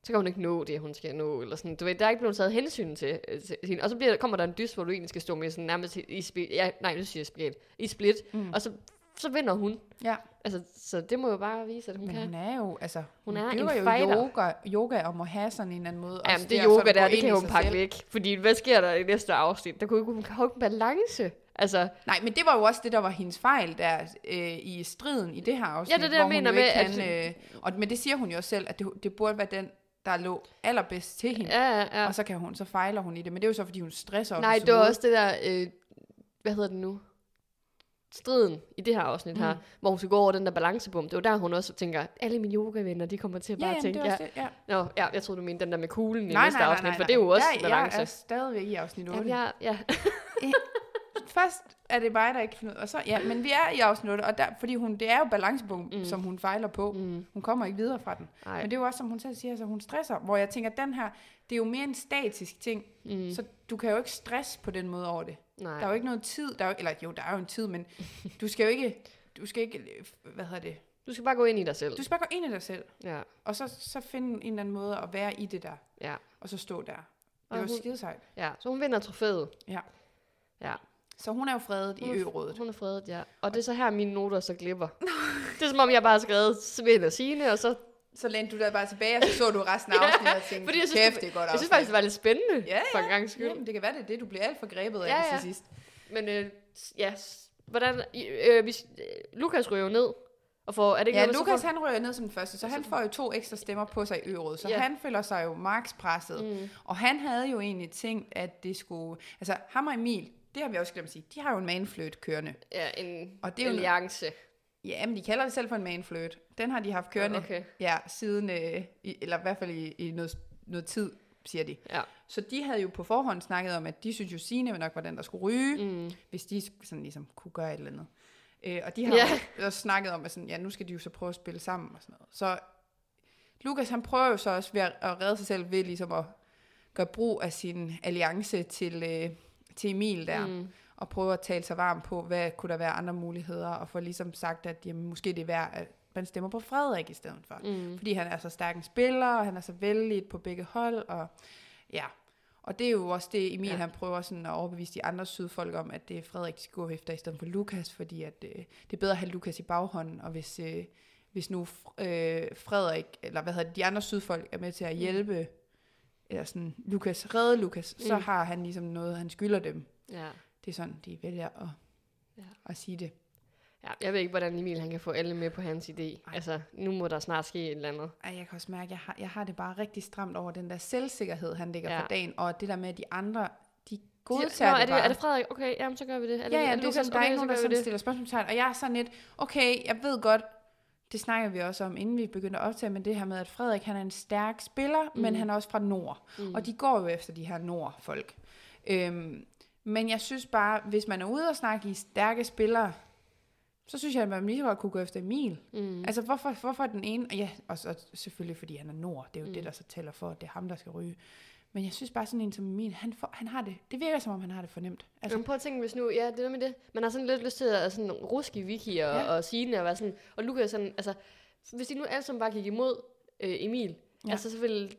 så kan hun ikke nå det, hun skal nå, eller sådan. Du ved, der er ikke blevet taget hensyn til, øh, til hende. Og så bliver, kommer der en dyst, hvor du egentlig skal stå med sådan nærmest i, split, ja, nej, nu siger jeg split, i split, Mm. og så, så vinder hun. Ja, Altså, så det må jo bare vise, at hun men kan. hun er jo, altså, Hun hun, er en jo fighter. yoga, yoga og må have sådan en eller anden måde. Jamen, det at yoga der, det kan hun pakke selv. væk. Fordi hvad sker der i næste afsnit? Der kunne ikke, hun jo ikke en balance. Altså, Nej, men det var jo også det, der var hendes fejl der øh, i striden i det her afsnit. Ja, det er det, jeg mener med, ikke at- Kan, øh, og, men det siger hun jo selv, at det, det burde være den, der lå allerbedst til hende. ja, ja, ja. Og så kan hun, så fejler hun i det. Men det er jo så, fordi hun stresser Nej, det var også det der, øh, hvad hedder det nu? Striden i det her afsnit mm. her, hvor hun skal gå over den der balancebom. Det var der, hun også tænker, alle mine yogavenner, de kommer til at Ja, bare jamen, tænke, også det, ja. ja. Nå, ja, jeg troede, du mente den der med kuglen i Nej, næste nej, nej, afsnit, nej, for det er jo også jeg, balance. Jeg er stadigvæk i afsnit 8. Jamen, jeg, ja. Først er det mig, der ikke finder ud og så, ja, men vi er i afsnit 8, og der, fordi hun, det er jo balancebom, mm. som hun fejler på. Mm. Hun kommer ikke videre fra den. Nej. Men det er jo også, som hun selv siger, så hun stresser. Hvor jeg tænker, den her, det er jo mere en statisk ting. Mm. Så du kan jo ikke stresse på den måde over det. Nej. Der er jo ikke noget tid, der er jo, eller jo, der er jo en tid, men du skal jo ikke, du skal ikke, hvad hedder det, Du skal bare gå ind i dig selv. du skal bare gå ind i dig selv, Ja, og så, så finde en eller anden måde at være i det der, ja, og så stå der. Det Og var hun- skide sejt. ja. Så hun vinder trofæet. Ja. Ja. Så hun er jo fredet i Hun er- ø-rådet. Hun er fredet, ja. Og det er så her, mine noter så glipper. det er som om, jeg bare har skrevet Svend og Signe, og så... Så lænede du dig bare tilbage, og så så du resten af afsnittet og tænkte, Fordi jeg synes, kæft, det- det er godt Jeg synes faktisk, det var lidt spændende, Ja, for en gang skyld. Jamen, det kan være, det er det, du bliver alt for grebet af Ja, ja, ja. til sidst. Men øh, ja, hvordan... Øh, hvis, øh, Lukas ryger jo ned, og får... Er det ikke Ja, noget, Lukas får- han rører ned som den første, så han får jo to ekstra stemmer på sig i ø så Ja. han føler sig jo markspresset. Mm. Og han havde jo egentlig tænkt, at det skulle... Altså, ham og Emil, det har vi også glemt at sige, de har jo en manfløt kørende. Ja, en Og det er jo- alliance. Ja, men de kalder det selv for en manfløt. Den har de haft kørende, Okay. ja, siden, øh, i, eller i hvert fald i, i noget, noget tid, siger de. Ja. Så de havde jo på forhånd snakket om, at de synes jo, Signe nok var den, der skulle ryge, Mm. hvis de sådan ligesom kunne gøre et eller andet. Øh, og de har ja. også snakket om, at sådan, ja, nu skal de jo så prøve at spille sammen og sådan noget. Så Lukas, han prøver jo så også ved at, at redde sig selv ved ligesom at gøre brug af sin alliance til, øh, til Emil der. Mm. og prøve at tale sig varm på, hvad kunne der være andre muligheder, og få ligesom sagt, at jamen, måske det er værd, at man stemmer på Frederik i stedet for. Mm. Fordi han er så stærk en spiller, og han er så vældig på begge hold, og ja. Og det er jo også det, Emil Ja. han prøver sådan at overbevise de andre sydfolk om, at det er Frederik, de skal gå efter i stedet for Lukas, fordi at, øh, det er bedre at have Lukas i baghånden, og hvis, øh, hvis nu øh, Frederik, eller hvad hedder det, de andre sydfolk er med til at hjælpe, eller sådan, Lukas, redde Lukas, mm. så Mm. har han ligesom noget, han skylder dem. Ja. Det er sådan, de vælger at, Ja. at sige det. Ja. Jeg ved ikke, hvordan Emil han kan få alle med på hans idé. Ej. Altså, nu må der snart ske et eller andet. Ej, jeg kan også mærke, at jeg har, jeg har det bare rigtig stramt over den der selvsikkerhed, han lægger Ja. for dagen, og det der med, at de andre, de De- godtager Nå, det, er det, bare. er det Frederik? Okay, jamen, så gør vi det. Er det, ja, ja, er det er Lukas? sådan, der er ikke nogen, der sådan det. stiller spørgsmålstegn, og jeg er sådan lidt, okay, jeg ved godt, det snakker vi også om, inden vi begyndte at optage, men det her med, at Frederik, han er en stærk spiller, mm. men han er også fra Nord, mm. og de går jo efter de her Nord-folk. Øhm, men jeg synes bare, hvis man er ude og snakke i stærke spillere, så synes jeg, at man lige godt kunne gå efter Emil. Mm. Altså, hvorfor, hvorfor den ene... Ja, og så selvfølgelig, fordi han er nord. Det er jo mm. Det, der så tæller for, at det er ham, der skal ryge. Men jeg synes bare sådan en som Emil, han, får, han har det... Det virker som om, han har det fornemt. Altså, Altså, Men prøv at tænke, hvis nu, ja, det er med det. Man har sådan lidt lyst til at sådan ruske Vicky og, ja. Og Signe og være sådan, og Lukas sådan, altså, hvis de nu alle sammen bare gik imod øh, Emil, ja. Altså så ville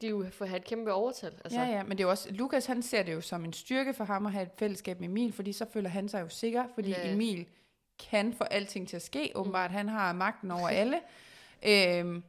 de jo få have et kæmpe overtal. Altså, ja, ja, men det er jo også... Lukas, han ser det jo som en styrke for ham at have et fællesskab med Emil, fordi så føler han sig jo sikker, fordi ja. Emil kan få alting til at ske. Åbenbart, han har magten over alle. øhm,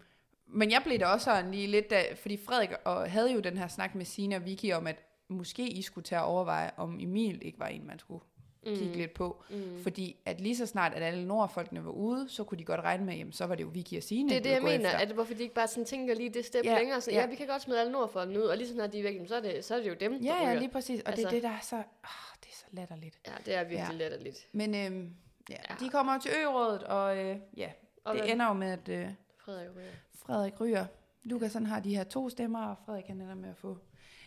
men jeg blev da også sådan lige lidt, da, fordi Frederik og, havde jo den her snak med Sina og Vicky om, at måske I skulle tage at overveje, om Emil ikke var en, man skulle kigge Mm. lidt på. Mm. Fordi at lige så snart, at alle nordfolkene var ude, så kunne de godt regne med, jamen så var det jo Vicky og Signe, Det er de det, jeg mener, efter. at hvorfor de ikke bare sådan tænker lige det step Ja, længere. Sådan, ja. ja. ja, vi kan godt smide alle nordfolkene ud, og lige så snart de er væk, så er det, så er det jo dem, der Ja, ja, ryger. lige præcis. Og altså, det Altså- er det, der er så... Oh, det er så latterligt. Ja, det er virkelig Ja. latterligt. Men øhm, ja, Ja. de kommer til ø og øh, ja, Og det hvad- ender jo med, at øh, Frederik ryger. Frederik ryger. Lukas han har de her to stemmer, og Frederik han ender med at få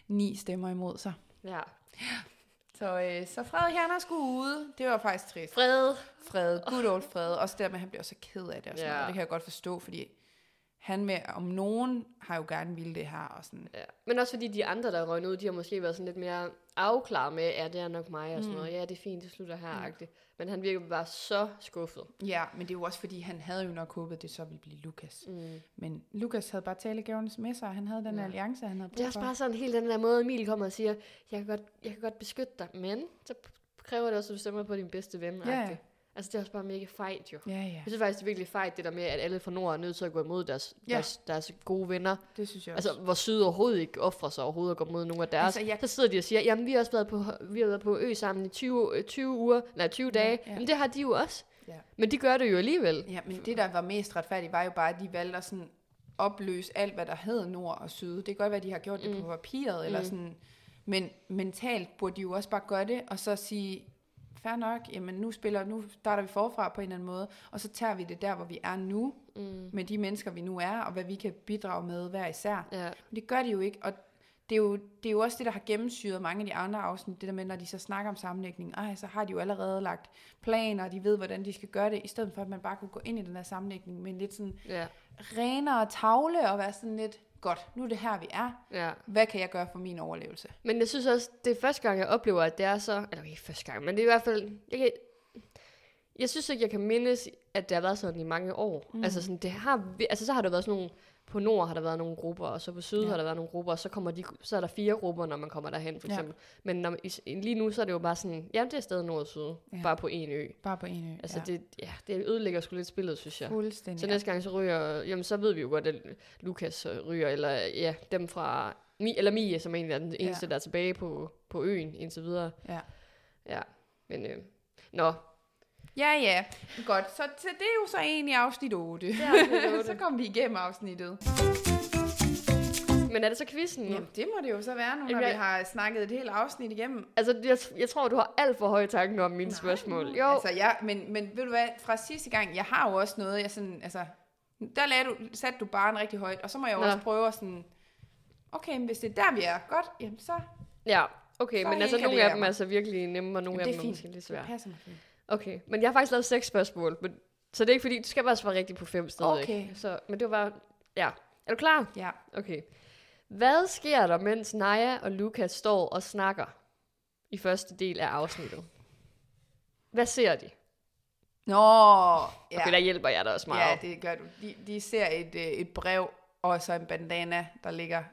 ni stemmer imod sig. Ja. Så, øh, så Frederik han er sgu ude. Det var faktisk trist. Fred. Fred, good old Fred. Også der med, at han bliver så ked af det og sådan Ja. noget. Det kan jeg godt forstå, fordi han med, om nogen har jo gerne ville det her. Og sådan. Ja. Men også fordi de andre, der røg ud, de har måske været sådan lidt mere afklaret med, ja, det er nok mig og sådan Mm. noget. Ja, det er fint, det slutter her. Mm. Men han virker bare så skuffet. Ja, men det er jo også fordi, han havde jo nok håbet, at det så ville blive Lukas. Mm. Men Lukas havde bare talegaverne med sig, og han havde den Ja. alliance, han havde brug Det er også for. bare sådan helt den der måde, Emil kommer og siger, jeg kan godt, jeg kan godt beskytte dig, men så kræver det også, at du stemmer på din bedste ven. Ja, ja. Altså, det er også bare mega fejt, jo. Ja, ja. Jeg synes faktisk, det er virkelig fejt, det der med, at alle fra Nord er nødt til at gå imod deres, Ja. deres, deres gode venner. Det synes jeg også. Altså, hvor Syd overhovedet ikke offrer sig overhovedet at gå mod nogle af deres. Altså, Altså, jeg-. Så sidder de og siger, jamen, vi har også været på, vi har været på ø sammen i 20, øh, 20 uger, nej, 20 Ja, dage. ja. Men det har de jo også. Ja. Men de gør det jo alligevel. Ja, men det, der var mest retfærdigt, var jo bare, at de valgte at sådan opløse alt, hvad der hed nord og syd. Det kan godt være, at de har gjort det Mm. på papiret, mm. eller Mm. sådan, men mentalt burde de jo også bare gøre det, og så sige, fair nok, jamen nu spiller, nu starter vi forfra på en eller anden måde, og så tager vi det der, hvor vi er nu, Mm. med de mennesker, vi nu er, og hvad vi kan bidrage med hver især. Ja. Men det gør de jo ikke, og det er jo, det er jo også det, der har gennemsyret mange af de andre afsnit, det der med, når de så snakker om sammenlægning, ej, så har de jo allerede lagt planer, og de ved, hvordan de skal gøre det, i stedet for, at man bare kunne gå ind i den her sammenlægning med en lidt sådan Ja. renere tavle, og være sådan lidt, godt, nu er det her, vi er. ja. Hvad kan jeg gøre for min overlevelse? Men jeg synes også, det er første gang, jeg oplever, at det er så... Eller ikke første gang, men det er i hvert fald... Jeg, kan, jeg synes ikke, jeg kan mindes, at det har været sådan i mange år. Mm. Altså, sådan, det har, altså, så har der været sådan nogle... På nord har der været nogle grupper, og så på syd Ja. ja. har der været nogle grupper, og så, kommer de, så er der fire grupper, når man kommer derhen, for Ja. eksempel. Men når, lige nu, så er det jo bare sådan, jamen det er stadig nord og syd, Ja. ja. bare på en ø. Bare på en ø. Altså, ja. det, ja, det ødelægger sgu lidt spillet, synes jeg. Fuldstændig. Så næste gang så ryger, jamen så ved vi jo godt, at Lukas øh, ryger, eller ja, dem fra, Mi, eller Mie, som egentlig er den eneste, Ja. der er tilbage på, på øen indtil videre. Ja. Ja, men øh, nå. Ja, ja. Godt, så, så det er jo så egentlig afsnit 8. Det er afsnit otte. så kom vi igennem afsnittet. Men er det så quizzen? Jamen, det må det jo så være nu, når Jamen, vi jeg- har snakket et helt afsnit igennem. Altså, jeg, jeg tror, du har alt for høje tanker om mine spørgsmål. Jo, Altså, jeg, men, men ved du hvad, fra sidste gang, jeg har jo også noget, jeg sådan, altså, der lagde du, satte du barn rigtig højt, og så må jeg jo Nå. også prøve at sådan, okay, men hvis det er der, vi er, godt, jamen så, ja, okay, Så men altså, nogle det af dem er altså virkelig nemme, og nogle jamen, af det dem er måske lidt Det svære. passer mig fint. Okay, men jeg har faktisk lavet seks spørgsmål, men, så det er ikke fordi, du skal bare svare rigtigt på fem stadigvæk. Okay. Så, men det var bare, ja. Er du klar? Ja. Okay. Hvad sker der, mens Naja og Lukas står og snakker i første del af afsnittet? Hvad ser de? Nå, ja. Okay, der hjælper jeg dig også ja, meget. det gør du. De, de ser et, øh, et brev, og så en bandana, der ligger,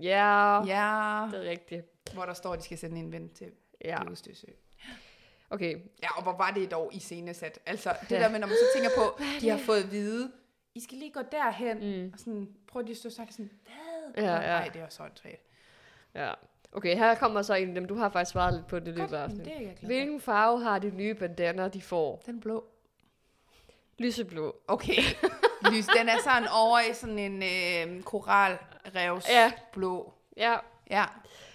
Ja, ja, det er rigtigt. hvor der står, at de skal sende en ven til Ja, Løvstøsø. Okay. Ja, og hvor var det dog i scenesat. Altså, det Ja. der med, når man så tænker på, de har fået at vide, I skal lige gå derhen, Mm. og sådan, prøv lige at stå snakke sådan, hvad? Ja, ja. Nej, det er også åndssvagt. Ja. Okay, her kommer så en af dem. Du har faktisk svaret lidt på det løbet af men afsnittet. det jeg glad for. Hvilken farve har de nye bandaner, de får? Den blå. Lyseblå. Okay. Lys, den er sådan over i sådan en øh, koralrevs Ja. blå. Ja. Ja.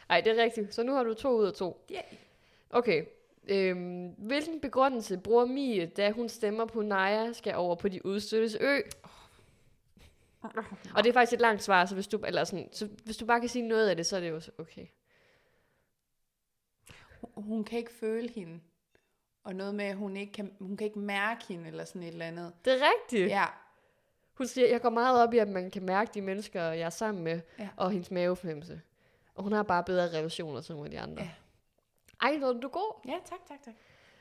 Ej, det er rigtigt. Så nu har du to ud af to. Ja. Okay. Øhm, hvilken begrundelse bruger Mie, da hun stemmer på Naja skal over på de udstøttes ø? Og det er faktisk et langt svar, så hvis du, eller sådan, så hvis du bare kan sige noget af det, så er det jo okay. Hun kan ikke føle hende. Og noget med, at hun ikke kan, hun kan ikke mærke hende, eller sådan et eller andet. Det er rigtigt. Ja. Hun siger, jeg går meget op i, at man kan mærke de mennesker, jeg er sammen med, Ja. og hendes mavefornemmelse. Og hun har bare bedre relationer til nogle af de andre. Ja. Ej, hvor er du god. Ja, tak, tak, tak.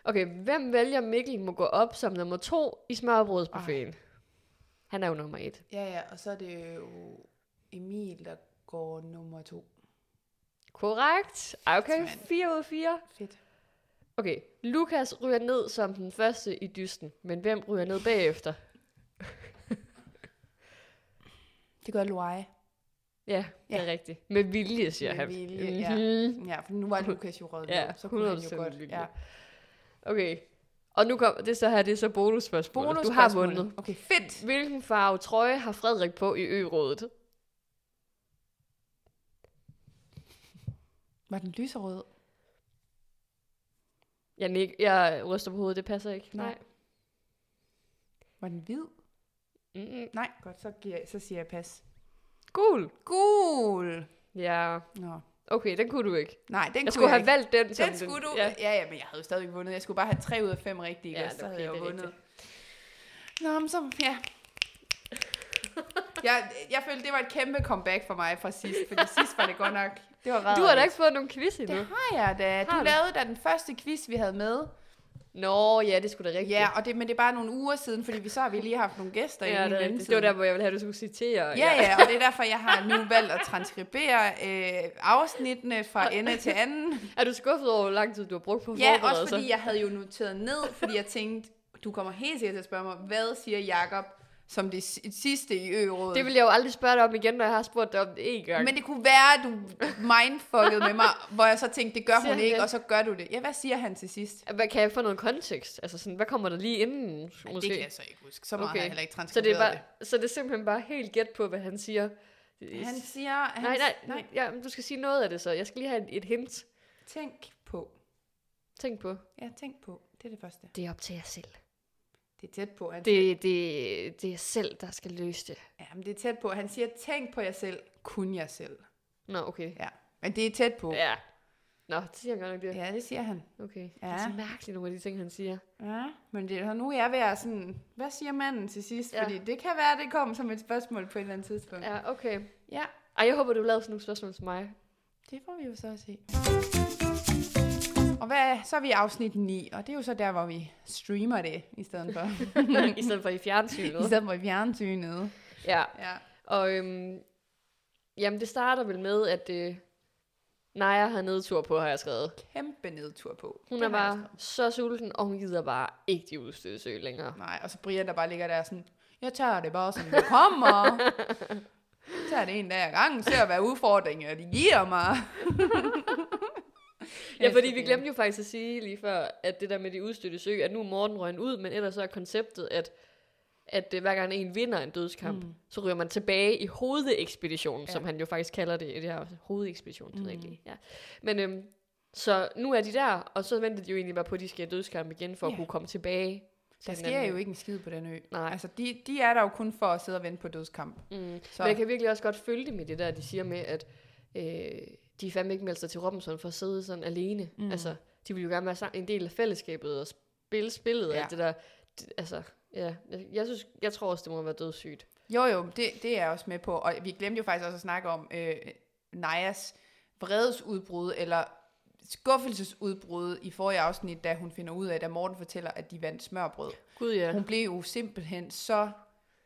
Okay, hvem vælger Mikkel må gå op som nummer to i smørbrødsbuffeten? Han er jo nummer et. Ja, ja, og så er det jo Emil, der går nummer to. Korrekt. Okay, Sådan. 4 ud af 4. Fedt. Okay, Lukas ryger ned som den første i dysten, men hvem ryger ned bagefter? Det gør Loai. Ja, det er Ja. rigtigt. Med vilje, siger Med han. vilje, ja. Mhm. Ja, for nu var Lukas jo røget Ja, så kunne han jo 100% godt. vilje. Ja. Okay, og nu kommer det så her, det er så bonusspørgsmål. Bonus Du har vundet. Okay, fedt. Hvilken farve trøje har Frederik på i ø-rådet? Var den lyserød? Jeg, nik- jeg ryster på hovedet, det passer ikke. Nej. Var den hvid? Mm-mm. Nej, godt, så, giver så siger jeg pas. Gul. Gul. Ja, Nå. okay, den kunne du ikke. Nej, den Jeg kunne skulle jeg have ikke. valgt den som Den skulle du. Ja. Ja. ja, men jeg havde jo stadig vundet. Jeg skulle bare have tre ud af fem rigtige, Ja, er så okay, havde jeg jo det vundet. Nå, men så, ja. jeg, jeg følte, det var et kæmpe comeback for mig fra sidst, fordi sidst var det godt nok, det var Du har da ikke fået nogen quiz endnu. Det har jeg da. Du Har du? lavede da den første quiz, vi havde med. Nå, ja, det skulle da rigtigt. Ja, og det, men det er bare nogle uger siden, fordi vi så har vi lige haft nogle gæster ja i det, det var der, hvor jeg ville have, at du skulle citere. Ja, ja, og det er derfor, jeg har nu valgt at transkribere øh, afsnittene fra ende til anden. Er du skuffet over, hvor lang tid du har brugt på Ja, også fordi jeg havde jo noteret ned, fordi jeg tænkte, du kommer helt sikkert til at spørge mig, hvad siger Jakob som det si- sidste i ø-rådet? Det vil jeg jo aldrig spørge dig om igen, når jeg har spurgt dig om det en gang. Men det kunne være, at du mindfuckede med mig, hvor jeg så tænkte, det gør Siger hun han ikke, det? og så gør du det. Ja, hvad siger han til sidst? Hvad, kan jeg få noget kontekst? Altså sådan, hvad kommer der lige inden? Ej, det kan jeg så ikke huske. Så meget Okay. har jeg heller ikke så, det transkriberet er bare, så det er simpelthen bare helt gæt på, hvad han siger. det. Han siger, han, nej, nej, nej. Ja, men du skal sige noget af det så. Jeg skal lige have et, et hint. tænk på. Tænk på. Ja, tænk på. Det er det første. Det er op til jer selv. Det er tæt på. Han Det, det, det er selv, der skal løse det. Ja, men det er tæt på. Han siger, tænk på jer selv. Kun jer selv. Nå, okay. Ja, men det er tæt på. Ja. Nå, det siger han godt nok det. Ja, det siger han. Okay. Ja. Det er så mærkeligt, nogle af de ting, han siger. Ja, men det, nu er jeg ved at sådan, hvad siger manden til sidst? Ja. Fordi det kan være, det kommer som et spørgsmål på et eller andet tidspunkt. Ja. Okay. ja, Ej, jeg håber, du lavede sådan nogle spørgsmål til mig. det får vi jo så se. Og hvad, så er vi i afsnit 9, og det er jo så der, hvor vi streamer det, i stedet for, I stedet for i i fjernsynet. stedet for i fjernsynet. Ja. Ja. Og øhm, jamen, det starter vel med, at øh, Naja har nedtur på, har jeg skrevet. Kæmpe nedtur på. Hun Det er bare så sulten, og hun gider bare ikke de udstødte længere. Nej, og så Brian, der bare ligger der sådan, jeg tager det bare, som det kommer. Jeg tager det en dag ad gangen, ser hvad udfordringer de giver mig. Ja, fordi vi glemte jo faktisk at sige lige før, at det der med de udstødte sø, at nu er Morten røgnet ud, men ellers så er konceptet, at, at øh, hver gang en vinder en dødskamp, mm. så ryger man tilbage i hovedekspeditionen, ja. Som han jo faktisk kalder det i det her hovedekspedition, det mm. ikke. Ja. Men øhm, så nu er de der, og så venter de jo egentlig bare på, at de skal have dødskamp igen, for at Ja. kunne komme tilbage. Der sker hinanden. jo ikke en skid på den ø. Nej. Altså, de, de er der jo kun for at sidde og vente på dødskamp. Mm. Så Men jeg kan virkelig også godt følge dem i det der, de siger med, at øh, de fandme ikke meldt sig til Robinson for at sidde sådan alene. Mm. Altså, de vil jo gerne være en del af fællesskabet og spille spillet. Ja. af det der. Det, altså, ja, jeg, jeg, synes, jeg tror også, det må være dødssygt. Jo, jo, det, det er jeg også med på. Og vi glemte jo faktisk også at snakke om øh, Najas vredesudbrud, eller skuffelsesudbrud i forrige afsnit, da hun finder ud af, da Morten fortæller, at de vandt smørbrød. Gud ja. Hun blev jo simpelthen så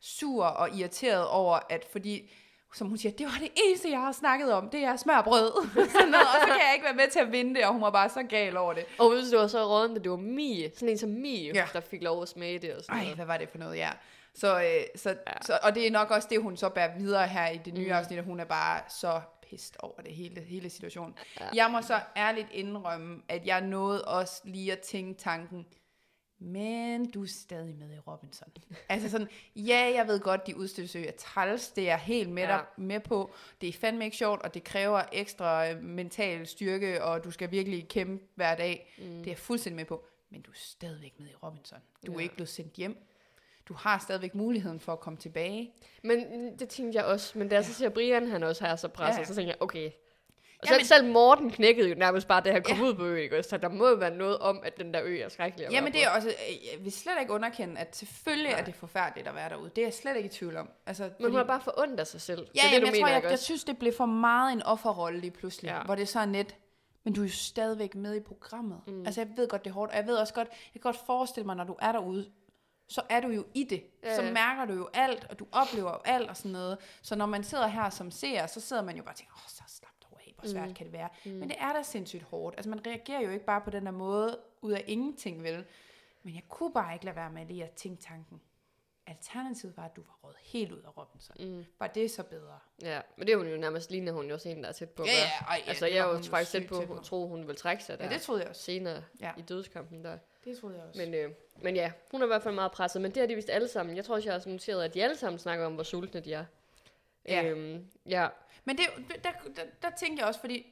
sur og irriteret over, at fordi, som hun siger, det var det eneste, jeg har snakket om, det er smørbrød. Sådan noget, og så kan jeg ikke være med til at vinde det, og hun var bare så gal over det. Og hvis det var så rådende, det var Mie, sådan en som Mie, ja. Der fik lov at smage det og sådan Ej, noget. hvad var det for noget, ja. Så, øh, så, Ja. så, og det er nok også det, hun så bærer videre her i det nye Mm. afsnit, at hun er bare så pist over det hele, hele situationen. Ja. Jeg må så ærligt indrømme, at jeg nåede også lige at tænke tanken, men du er stadig med i Robinson. altså sådan, ja, jeg ved godt, de udstødte er træls, det er jeg helt med, Ja. ja. med på. Det er fandme ikke sjovt, og det kræver ekstra øh, mental styrke, og du skal virkelig kæmpe hver dag. Mm. Det er jeg fuldstændig med på. Men du er stadigvæk med i Robinson. Du er Ja. ikke blevet sendt hjem. Du har stadigvæk muligheden for at komme tilbage. Men det tænkte jeg også. Men da jeg så ser Brian, han også har så presset, ja. Ja. så tænker jeg, okay. Og selv, men- selv Morten knækkede jo nærmest bare, da han kom Ja. ud på øen, ikke? Så der må jo være noget om, at den der ø er skrækkelig Jamen det er også, øh, jeg vil slet ikke underkende, at selvfølgelig Nej. er det forfærdeligt at være derude. Det er jeg slet ikke i tvivl om. Altså, Men hun har bare forundt af sig selv. Ja, det er det, jamen, du jeg, mener, tror, jeg, jeg synes, det blev for meget en offerrolle lige pludselig, Ja. hvor det så er net, men du er jo stadigvæk med i programmet. Mm. Altså, jeg ved godt, det er hårdt, og jeg ved også godt, jeg kan godt forestille mig, når du er derude, så er du jo i det. Ja, så mærker du jo alt, og du oplever jo alt og sådan noget. Så når man sidder her som seer, så sidder man jo bare og tænker, åh, så slap hvor svært Mm. kan det være. Mm. Men det er da sindssygt hårdt. Altså, man reagerer jo ikke bare på den der måde, ud af ingenting, vel? Men jeg kunne bare ikke lade være med lige at tænke tanken. Alternativet var, at du var råd helt ud af Robinson. Mm. Var det så bedre? Ja, men det er hun jo nærmest lige, når hun jo også en, der er tæt på. Ja, ja, ej, ja, altså, jeg er var jo faktisk tæt på, at tro, hun vil trække sig der Ja, det troede jeg også. senere Ja. i dødskampen der. Det troede jeg også. Men, øh, men ja, hun er i hvert fald meget presset, men det har de vist alle sammen. Jeg tror også, jeg har noteret, at de alle sammen snakker om, hvor sultne de er. Ja. Øhm, ja. Men det, der, der, der tænkte jeg også, fordi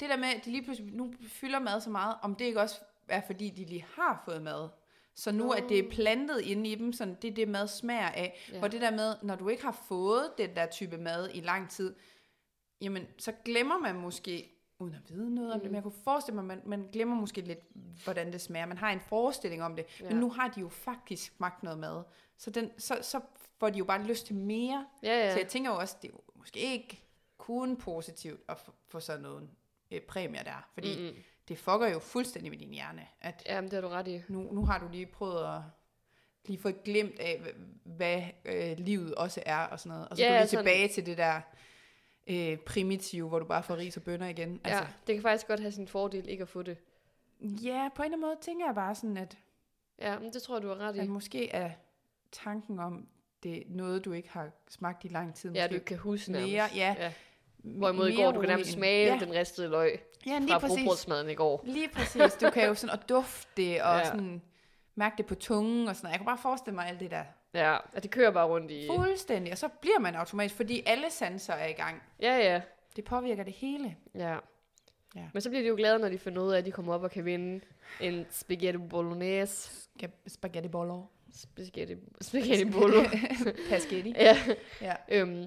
det der med, at de lige pludselig nu fylder mad så meget, om det ikke også er, fordi de lige har fået mad. Så nu, Nå. at det er plantet inde i dem, sådan, det er det mad smager af. Ja. Og det der med, når du ikke har fået den der type mad i lang tid, jamen, så glemmer man måske, uden at vide noget om Mm. det, men jeg kunne forestille mig, man, man glemmer måske lidt, hvordan det smager. Man har en forestilling om det, ja. men nu har de jo faktisk smagt noget mad. Så, den, så, så får de jo bare lyst til mere. Ja, ja. Så jeg tænker jo også, det er jo måske ikke kun positivt at få, sådan noget øh, præmier der. Fordi mm. Mm-mm. det fucker jo fuldstændig med din hjerne, at Jamen, det har du ret i. nu, nu har du lige prøvet at lige få et glimt af, hva- hvad øh, livet også er og sådan noget. Og så Ja, ja, går vi sådan- tilbage til det der øh, primitive, hvor du bare får ris og bønner igen. Altså. Ja, det kan faktisk godt have sin fordel ikke at få det. ja, på en eller anden måde tænker jeg bare sådan, at, Ja, men det tror jeg, du har ret i. at måske er tanken om, det er noget, du ikke har smagt i lang tid. Ja, du kan huske nærmest. mere, ja, ja. Hvorimod i går, du kan nærmest smage ja, den ristede løg ja, lige fra brugbrødsmaden i går. Lige præcis. Du kan jo sådan og dufte det, og Ja. sådan mærke det på tungen og sådan noget. Jeg kan bare forestille mig alt det der. Ja, at det kører bare rundt i... Fuldstændig. Og så bliver man automatisk, fordi alle sanser er i gang. Ja, ja. Det påvirker det hele. Ja. Ja. Men så bliver de jo glade, når de finder ud af, at de kommer op og kan vinde en spaghetti bolognese. Ska- Spaghetti boller. Spaghetti, spaghetti bolo. Pasketti. ja. Ja. Øhm,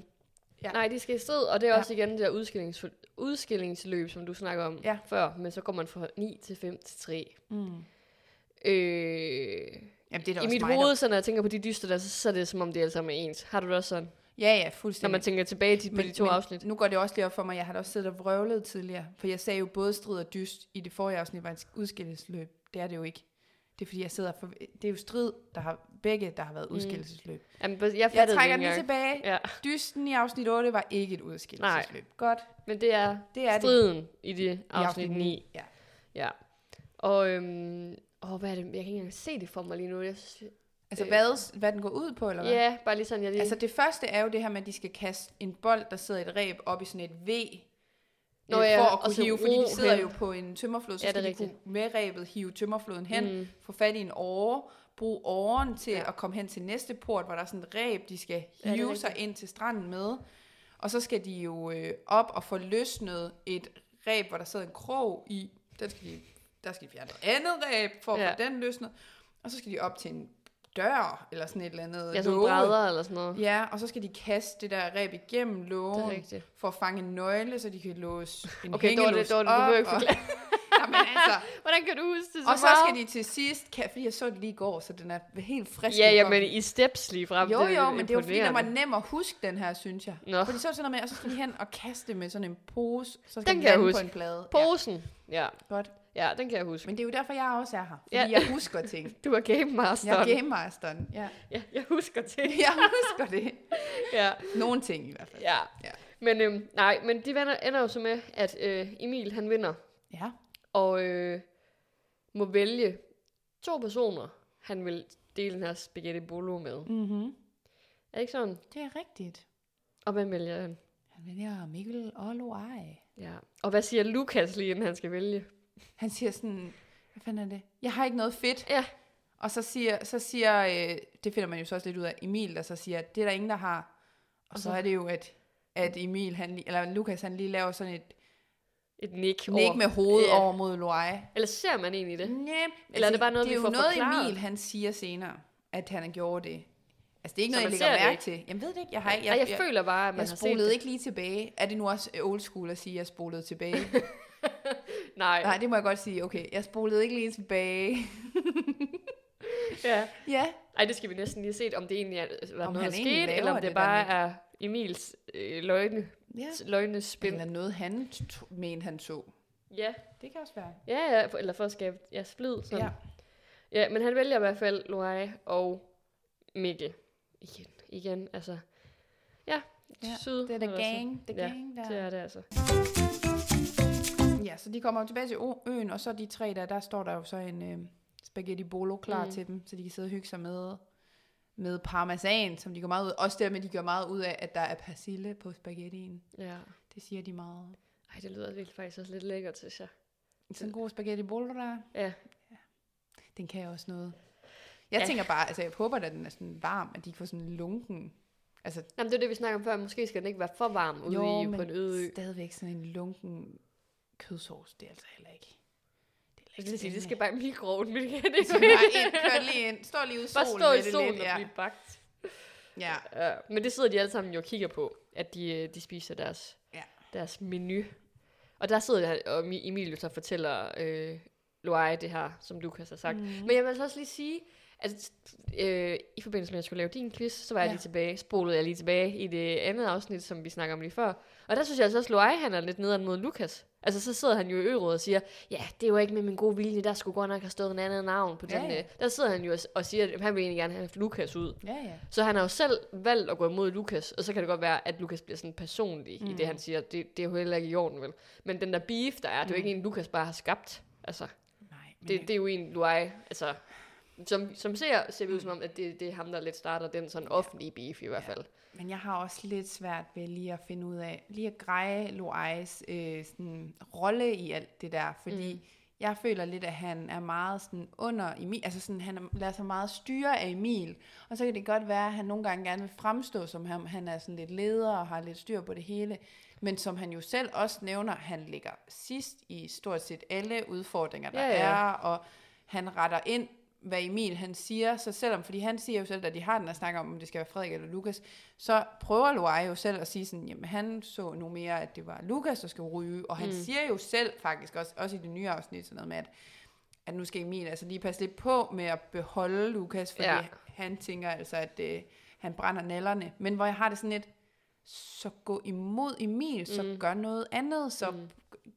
Ja. ja. Nej, de skal i sted, og det er Ja. også igen det der udskillings, udskillingsløb, som du snakker om Ja. før, men så går man fra 9 til 5 til 3. Mm. Øh, Jamen, det er I mit hoved, så når jeg tænker på de dyster der, så, så er det som om det alle sammen er ens. Har du det også sådan? Ja, ja, Når fuldstændig. man tænker tilbage til, på de to afsnit? Nu går det også lige op for mig, jeg har da også siddet og vrøvlet tidligere. For jeg sagde jo både strid og dyst i det forrige afsnit var et udskillelsesløb. Det er det jo ikke. Det er fordi, jeg sidder for... Det er jo strid, der har begge, der har været Mm. udskillelsesløb. Jamen, jeg Jeg trækker det den lige tilbage. Ja, Dysten i afsnit 8 var ikke et udskillelsesløb. Godt, men det er det er det. striden i det I afsnit 9. Ja. Ja. Og, øhm, åh, hvad er det? Jeg kan ikke engang se det for mig lige nu. Jeg synes, Altså, Øh. hvad, hvad den går ud på, eller hvad? ja, bare lige sådan, jeg lige... Altså, det første er jo det her med, at de skal kaste en bold, der sidder i et ræb, op i sådan et V, Nå øh, ja, for at kunne hive, fordi de sidder hen. jo på en tømmerflod, så Ja, skal de rigtigt. kunne med ræbet hive tømmerfloden hen, Mm. få fat i en åre, bruge åren til Ja. at komme hen til næste port, hvor der er sådan et ræb, de skal Ja, hive sig rigtigt. ind til stranden med. Og så skal de jo øh, op og få løsnet et ræb, hvor der sidder en krog i. Den skal de, der skal de fjerne et andet ræb, for at Ja. få den løsnet. Og så skal de op til en dør, eller sådan et eller andet Ja, sådan låge. brædder eller sådan noget. Ja, og så skal de kaste det der ræb igennem lågen, for at fange en nøgle, så de kan låse en Okay, hængelås det var det, du behøver ikke op, forklare. Jamen altså, Hvordan kan du huske det så og så meget? skal de til sidst, kan, fordi jeg så det lige i går, så den er helt frisk. Ja, ja, men i steps lige frem. Jo, jo, men det er jo fordi, den var nem at huske, den her, synes jeg. Nå. Fordi så sådan noget med, og så skal de hen og kaste med sådan en pose, så skal Den den kan jeg huske. på en plade. Posen. Ja. Ja, godt. Ja, den kan jeg huske. Men det er jo derfor, jeg også er her. Fordi Ja. jeg husker ting. Du er game master. Jeg er game masteren. Ja. Ja, jeg husker ting. Jeg husker det. ja. Nogle ting i hvert fald. Ja. Ja. Men øhm, nej, men de vender, ender jo så med, at øh, Emil han vinder, Ja. og øh, må vælge to personer, han vil dele den her spaghetti bolo med. Mm-hmm. Er det ikke sådan? Det er rigtigt. Og hvem vælger han? Han vælger Mikkel og Loai. Ja. Og hvad siger Lukas lige, inden han skal vælge? Han siger sådan, hvad fanden er det? Jeg har ikke noget fedt. Ja. Og så siger, så siger øh, det finder man jo så også lidt ud af, Emil, der så siger, at det er der ingen, der har. Og, så, så- er det jo, at, at Emil, han, eller Lukas, han lige laver sådan et Et nik, nik over. med hovedet Ja. over mod Loai. Eller ser man egentlig det? Nej, Eller er det bare noget, det vi er jo får noget, forklaret? Emil, han siger senere, at han har gjort det. Altså, det er ikke Så noget, man jeg lægger det mærke til. Jamen, ved det ikke. Jeg har ikke, Jeg, jeg, jeg føler bare, at man jeg har spolede det. ikke lige tilbage. Er det nu også old school at sige, at jeg spolede tilbage? Nej. Nej, det må jeg godt sige. Okay, jeg spolede ikke lige tilbage. Ja. ja, Ej, det skal vi næsten lige set, om det egentlig er, var Om noget, han der skete, eller om det, det bare er Emils øh, løgne, ja. løgnespil. Eller noget, han t- mente, han så. Ja. Det kan også være. Ja, ja, for, eller for at skabe ja, splid. Sådan. Ja. ja. men han vælger i hvert fald Loai og Mikkel. Igen, igen, altså. Ja, Ja, syd. Det er the altså. gang, the Ja, gang der. Det er det altså. Ja, så de kommer tilbage til øen, og så de tre der, der står der jo så en øh, spaghetti bolo klar Mm. til dem, så de kan sidde og hygge sig med, med parmesan, som de går meget ud Også der med, de gør meget ud af, at der er persille på spaghettien. Ja. Det siger de meget. Ej, det lyder lidt, faktisk også lidt lækkert, synes jeg. Sådan en god spaghetti bolo der, Ja. den kan også noget. Jeg Ja. ja. tænker bare, altså jeg håber, at den er sådan varm, at de ikke får sådan en lunken. Altså, Jamen, det er det, vi snakker om før. Måske skal den ikke være for varm ude jo, i, på en øde ø. stadigvæk sådan en lunken kødsovs, det er altså heller ikke. Det er Jeg sige, det skal bare i mikroen, men det kan det skal bare ind, kør lige ind, stå lige ude i Bare solen stå i med det solen lidt, og ja. blive bagt. ja. Ja, men det sidder de alle sammen jo og kigger på, at de, øh, de spiser deres, Ja. deres menu. Og der sidder han, og Mi- Emil så fortæller øh, Loai, det her, som Lukas har sagt. Mm. Men jeg vil altså også lige sige, at øh, i forbindelse med, at jeg skulle lave din quiz, så var jeg Ja. lige tilbage, spolede jeg lige tilbage i det andet afsnit, som vi snakker om lige før. Og der synes jeg altså også, at han er lidt nederen mod Lukas. Altså, så sidder han jo i øret og siger, ja, det er jo ikke med min gode vilje, der skulle godt nok have stået en anden navn på den. ja. øh." Der sidder han jo og- og siger, at han vil egentlig gerne have Lukas ud. Ja, ja. Så han har jo selv valgt at gå imod Lukas, og så kan det godt være, at Lukas bliver sådan personlig mm. i det, han siger. Det, det er jo heller ikke i orden, vel? Men den der beef, der er, det er jo ikke en, Lukas bare har skabt. Altså, Nej, det, det er jo en, Luai, altså... Som, som ser, ser vi ud som om, at det, det er ham, der lidt starter den sådan offentlige beef i hvert fald. Men jeg har også lidt svært ved lige at finde ud af, lige at greje Loais øh, sådan, rolle i alt det der, fordi mm. jeg føler lidt, at han er meget sådan under Emil, altså sådan, han er- lader sig meget styre af Emil, og så kan det godt være, at han nogle gange gerne vil fremstå som ham, han er sådan lidt leder og har lidt styr på det hele, men som han jo selv også nævner, han ligger sidst i stort set alle udfordringer, der Ja, ja. er, og han retter ind, hvad Emil han siger, så selvom, fordi han siger jo selv, at de har den at snakke om, om det skal være Frederik eller Lukas, så prøver Loai jo selv at sige sådan, jamen han så nu mere, at det var Lukas, der skal ryge, og han mm. siger jo selv faktisk også, også i det nye afsnit, sådan noget med, at, at nu skal Emil altså lige passe lidt på med at beholde Lukas, fordi ja. han tænker altså, at øh, han brænder nallerne, men hvor jeg har det sådan lidt, så gå imod Emil, så mm. gør noget andet, så mm.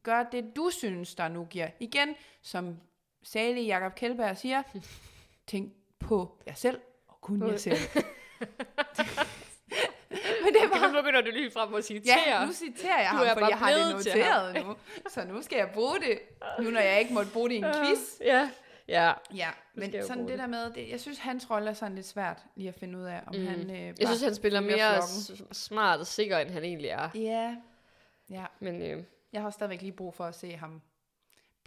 gør det, du synes, der nu giver. Igen, som salig Jakob Kjellberg siger, tænk på jer selv, og kun jer selv. Men det var... Nu begynder du lige frem at citere. Ja, nu citerer jeg Du ham, fordi jeg har det noteret nu. Så nu skal jeg bruge det, nu når jeg ikke måtte bruge det i en quiz. Ja, ja. Ja, men sådan bruge det der med, det, jeg synes, hans rolle er sådan lidt svært lige at finde ud af, om mm. han øh, Jeg synes, han spiller mere flokken. smart og sikker, end han egentlig er. Ja, ja. Men øh, Jeg har stadigvæk lige brug for at se ham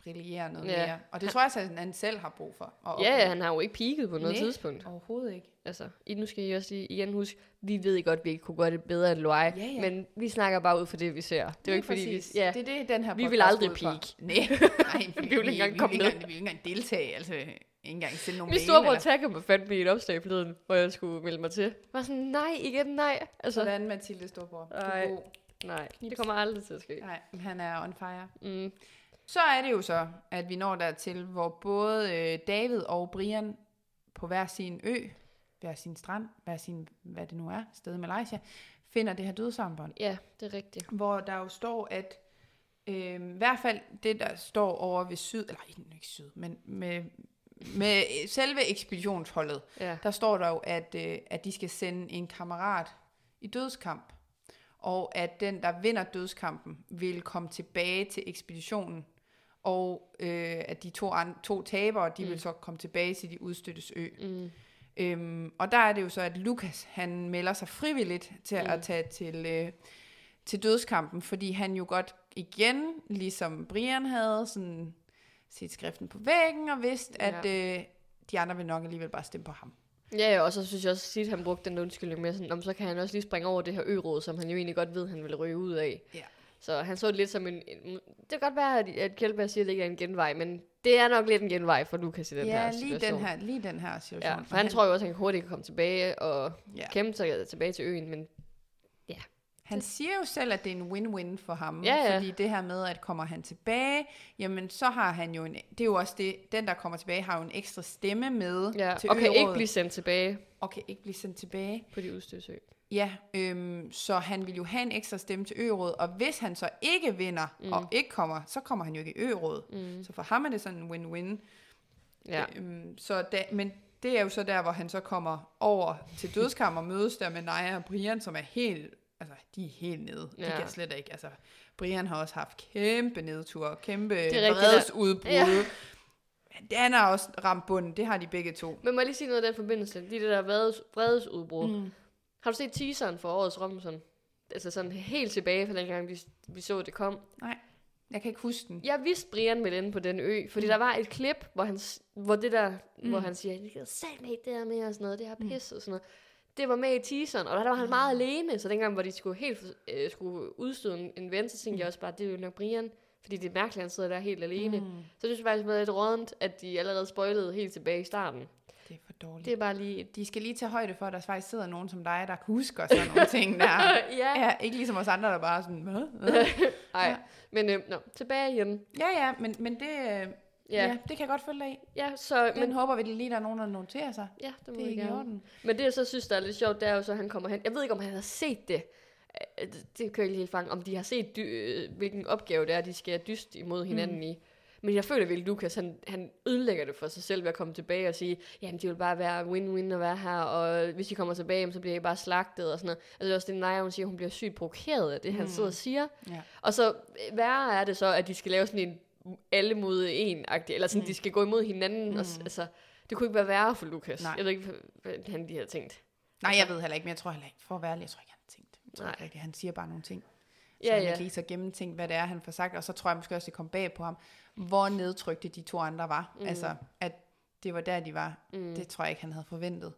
brillere noget Ja. mere. Og det tror jeg, at han selv har brug for. At ja, han har jo ikke peaked på noget Nej. tidspunkt. Overhovedet ikke. Altså, nu skal I også lige igen huske, vi ved godt, at vi ikke kunne gøre det bedre end Loai, Ja, ja. men vi snakker bare ud for det, vi ser. Det er jo ikke fordi, vi, præcis. ja, Det er det, den her Vi vil aldrig fra. peak. Nej, nej Vi vil ikke engang vi, komme vi, med. vi vil ikke engang deltage. Altså, ikke engang sende nogle Min storebror eller taggede mig fandme i et opslag forleden, hvor jeg skulle melde mig til. Jeg var sådan, nej, igen, nej. Altså, Sådan, Mathilde Storbror. Du Ej. er god. nej, det kommer aldrig til at ske. Nej, han er on fire. Mm. Så er det jo så, at vi når dertil, hvor både øh, David og Brian på hver sin ø, hver sin strand, hver sin, hvad det nu er, sted i Malaysia, finder det her dødsarmbånd. Ja, det er rigtigt. Hvor der jo står, at øh, i hvert fald det, der står over ved syd, eller ikke ikke syd, men med, med selve ekspeditionsholdet, Ja. der står der jo, at, øh, at de skal sende en kammerat i dødskamp, og at den, der vinder dødskampen, vil komme tilbage til ekspeditionen, og øh, at de to, an, to tabere, de mm. vil så komme tilbage til de udstøttes ø. Mm. Øhm, og der er det jo så, at Lukas, han melder sig frivilligt til mm. at tage til, øh, til dødskampen, fordi han jo godt igen, ligesom Brian havde, sådan set skriften på væggen og vidst, Ja. at øh, de andre vil nok alligevel bare stemme på ham. Ja, ja, og så synes jeg også, at han brugte den undskyldning med sådan, om så kan han også lige springe over det her ø som han jo egentlig godt ved, han vil ryge ud af. Ja. Så han så det lidt som en... en det kan godt være, at, at Kjeldberg siger, at det ikke er en genvej, men det er nok lidt en genvej for Lukas i den ja, her lige situation. den her, lige den her situation. Ja, for han tror jo også, at han hurtigt kan komme tilbage og ja. kæmpe sig tilbage til øen, men Han siger jo selv, at det er en win-win for ham, Ja, ja. fordi det her med, at kommer han tilbage, jamen så har han jo en, det er jo også det, den der kommer tilbage, har jo en ekstra stemme med ja, til og kan ikke ørådet, blive sendt tilbage og kan ikke blive sendt tilbage. på de udstødsø. Ja, øhm, så han vil jo have en ekstra stemme til ørådet, og hvis han så ikke vinder, mm. og ikke kommer, så kommer han jo ikke i ørådet. Mm. Så for ham er det sådan en win-win. Ja, Øhm, så da, men det er jo så der, hvor han så kommer over til dødskam og mødes der med Naja og Brian, som er helt, altså de er helt nede. Ja. De kan slet ikke, altså Brian har også haft kæmpe nedtur, kæmpe vredesudbrud. Ja. Han har også ramt bunden, det har de begge to. men må jeg lige sige noget i den forbindelse? De der vredes, vredesudbrud. Mm. Har du set teaseren for årets Robinson? Altså sådan helt tilbage fra dengang, vi, vi så, det kom. Nej, jeg kan ikke huske den. Jeg vidste, Brian ville ende på den ø, fordi mm. der var et klip, hvor han, hvor det der, mm. hvor han siger, jeg gider selv med det her med, og sådan noget, det her pis og sådan noget. Det var med i teaseren, og der var han meget alene, så dengang, hvor de skulle helt øh, skulle udstøde en, en ven, så tænkte jeg også bare, det er jo nok Brian, fordi det er mærkeligt, at han sidder der helt alene. Mm. Så det synes jeg faktisk var lidt rådent, at de allerede spoilede helt tilbage i starten. Det er for dårligt. Det er bare lige... De skal lige tage højde for, at der faktisk sidder nogen som dig, der husker sådan nogle ting der. ja. Ja, ikke ligesom os andre, der bare sådan, hvad? Hvad? Ej, Ja. men øh, nå, tilbage igen. Ja, ja, men, men det, øh, Ja, ja, det kan jeg godt følge i. ja så, Den men, håber vi lige, der er nogen, der noterer sig. ja, det må Det er gerne. orden. Men det, jeg så synes, der er lidt sjovt, det er jo så, at han kommer hen. Jeg ved ikke, om han har set det. Øh, Det, det kan jeg ikke helt fange. Om de har set, dy- øh, hvilken opgave det er, de skal dyst imod hinanden mm. i. Men jeg føler virkelig, Lukas, han, han ødelægger det for sig selv ved at komme tilbage og sige, jamen, det vil bare være win-win at være her, og hvis de kommer tilbage, så bliver I bare slagtet og sådan noget. Altså, det er også det, Naja, hun siger, hun bliver sygt provokeret af det, han sidder og siger. Ja. Og så øh, værre er det så, at de skal lave sådan en alle mod en agtig eller sådan, mm. de skal gå imod hinanden. Og, s- altså, det kunne ikke være værre for Lukas. Nej. Jeg ved ikke, hvad han de havde tænkt. Nej, jeg ved heller ikke, men jeg tror heller ikke, for at være ærlig, jeg tror ikke, han har tænkt. Jeg tror Nej. ikke han siger bare nogle ting. Så Ja, han ja. ikke lige så gennemtænkt, hvad det er, han får sagt. Og så tror jeg måske også, det kom bag på ham, hvor nedtrykte de to andre var. Mm. Altså, at det var der, de var. Mm. Det tror jeg ikke, han havde forventet.